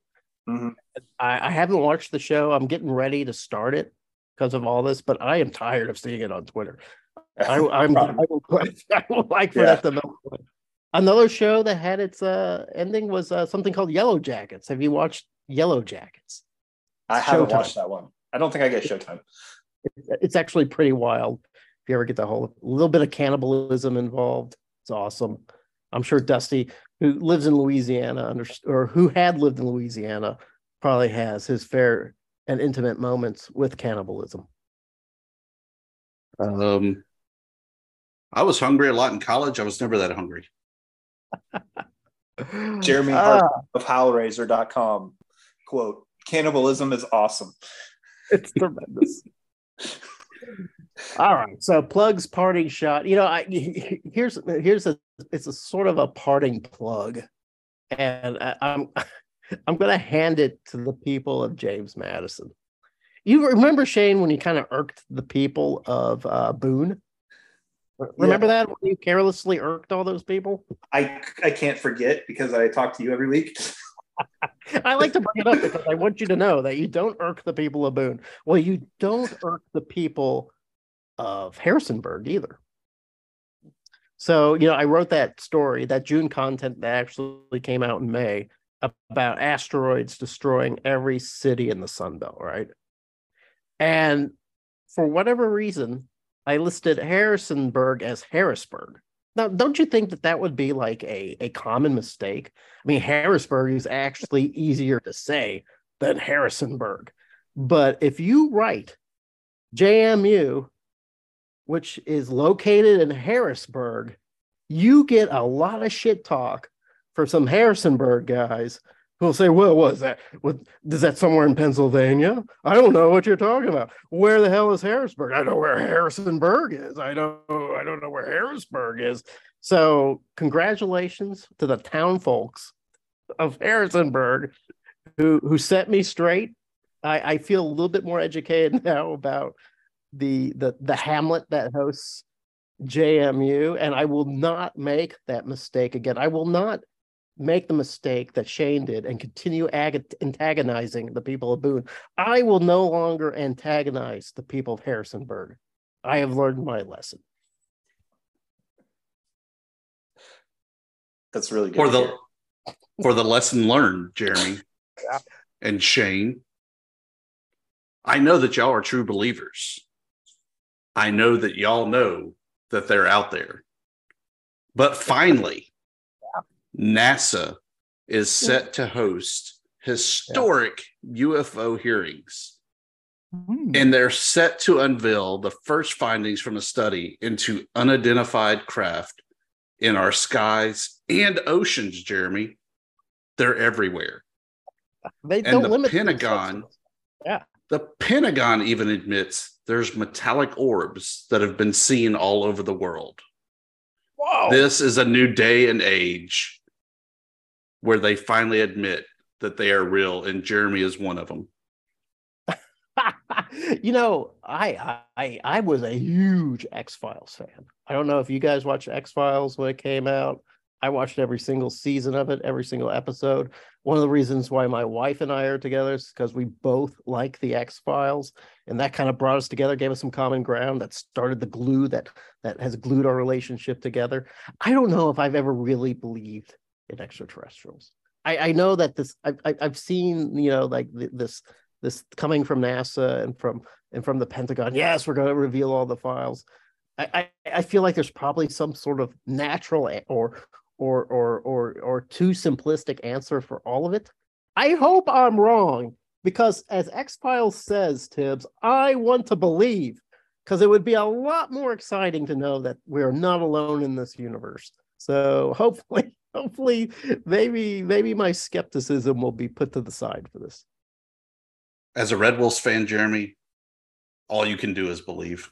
Mhm. I, I haven't watched the show. I'm getting ready to start it because of all this, but I am tired of seeing it on Twitter. I, [laughs] I'm I will, [laughs] I like for Yeah. that to melt. Another show that had its uh, ending was uh, something called Yellowjackets. Have you watched Yellowjackets? I haven't Showtime. watched that one. I don't think I get Showtime. It's actually pretty wild. If you ever get the whole little bit of cannibalism involved, it's awesome. I'm sure Dusty, who lives in Louisiana, under, or who had lived in Louisiana, probably has his fair and intimate moments with cannibalism. Um, I was hungry a lot in college. I was never that hungry. [laughs] Jeremy Ah, Hart of Howlraiser.com quote, cannibalism is awesome. it's tremendous. [laughs] All right, so plugs parting shot. You know, I [laughs] here's here's a it's a sort of a parting plug, and I, I'm [laughs] I'm gonna hand it to the people of James Madison. You remember Shane when you kind of irked the people of uh, Boone? Remember that when you carelessly irked all those people? I I can't forget because I talk to you every week. [laughs] I like to bring it up because I want you to know that you don't irk the people of Boone. Well, you don't irk the people of Harrisonburg either. So, you know, I wrote that story, that June content that actually came out in May about asteroids destroying every city in the Sun Belt, right? And for whatever reason, I listed Harrisonburg as Harrisburg. Now, don't you think that that would be like a, a common mistake? I mean, Harrisburg is actually easier to say than Harrisonburg. But if you write JMU, which is located in Harrisburg, you get a lot of shit talk for some Harrisonburg guys who'll say, Well, what is that? What is that somewhere in Pennsylvania? I don't know what you're talking about. Where the hell is Harrisburg? I know where Harrisonburg is. I don't I don't know where Harrisburg is. So congratulations to the town folks of Harrisonburg who who set me straight I, I feel a little bit more educated [laughs] now about the the the Hamlet that hosts JMU, and I will not make that mistake again. I will not make the mistake that Shane did and continue ag- antagonizing the people of Boone. I will no longer antagonize the people of Harrisonburg. I have learned my lesson. That's really good. For the [laughs] for the lesson learned, Jeremy and Shane. I know that y'all are true believers. I know that y'all know that they're out there. But finally, NASA is set to host historic UFO hearings. Hmm. And they're set to unveil the first findings from a study into unidentified craft in our skies and oceans, Jeremy. They're everywhere. They and don't the limit Pentagon, Yeah. the Pentagon even admits there's metallic orbs that have been seen all over the world. Whoa. This is a new day and age where they finally admit that they are real, and Jeremy is one of them. [laughs] you know, I I I was a huge X Files fan. I don't know if you guys watched X Files when it came out. I watched every single season of it, every single episode. One of the reasons why my wife and I are together is because we both like the X Files, and that kind of brought us together, gave us some common ground that started the glue that that has glued our relationship together. I don't know if I've ever really believed in extraterrestrials. I, I know that this I've I've seen you know like this this coming from NASA and from and from the Pentagon. Yes, we're going to reveal all the files. I, I, I feel like there's probably some sort of natural or or or or or too simplistic answer for all of it. I hope I'm wrong because as X Files says, Thibs, I want to believe because it would be a lot more exciting to know that we're not alone in this universe. So hopefully, [laughs] hopefully, maybe maybe my skepticism will be put to the side for this. As a Red Wolves fan, Jeremy, all you can do is believe.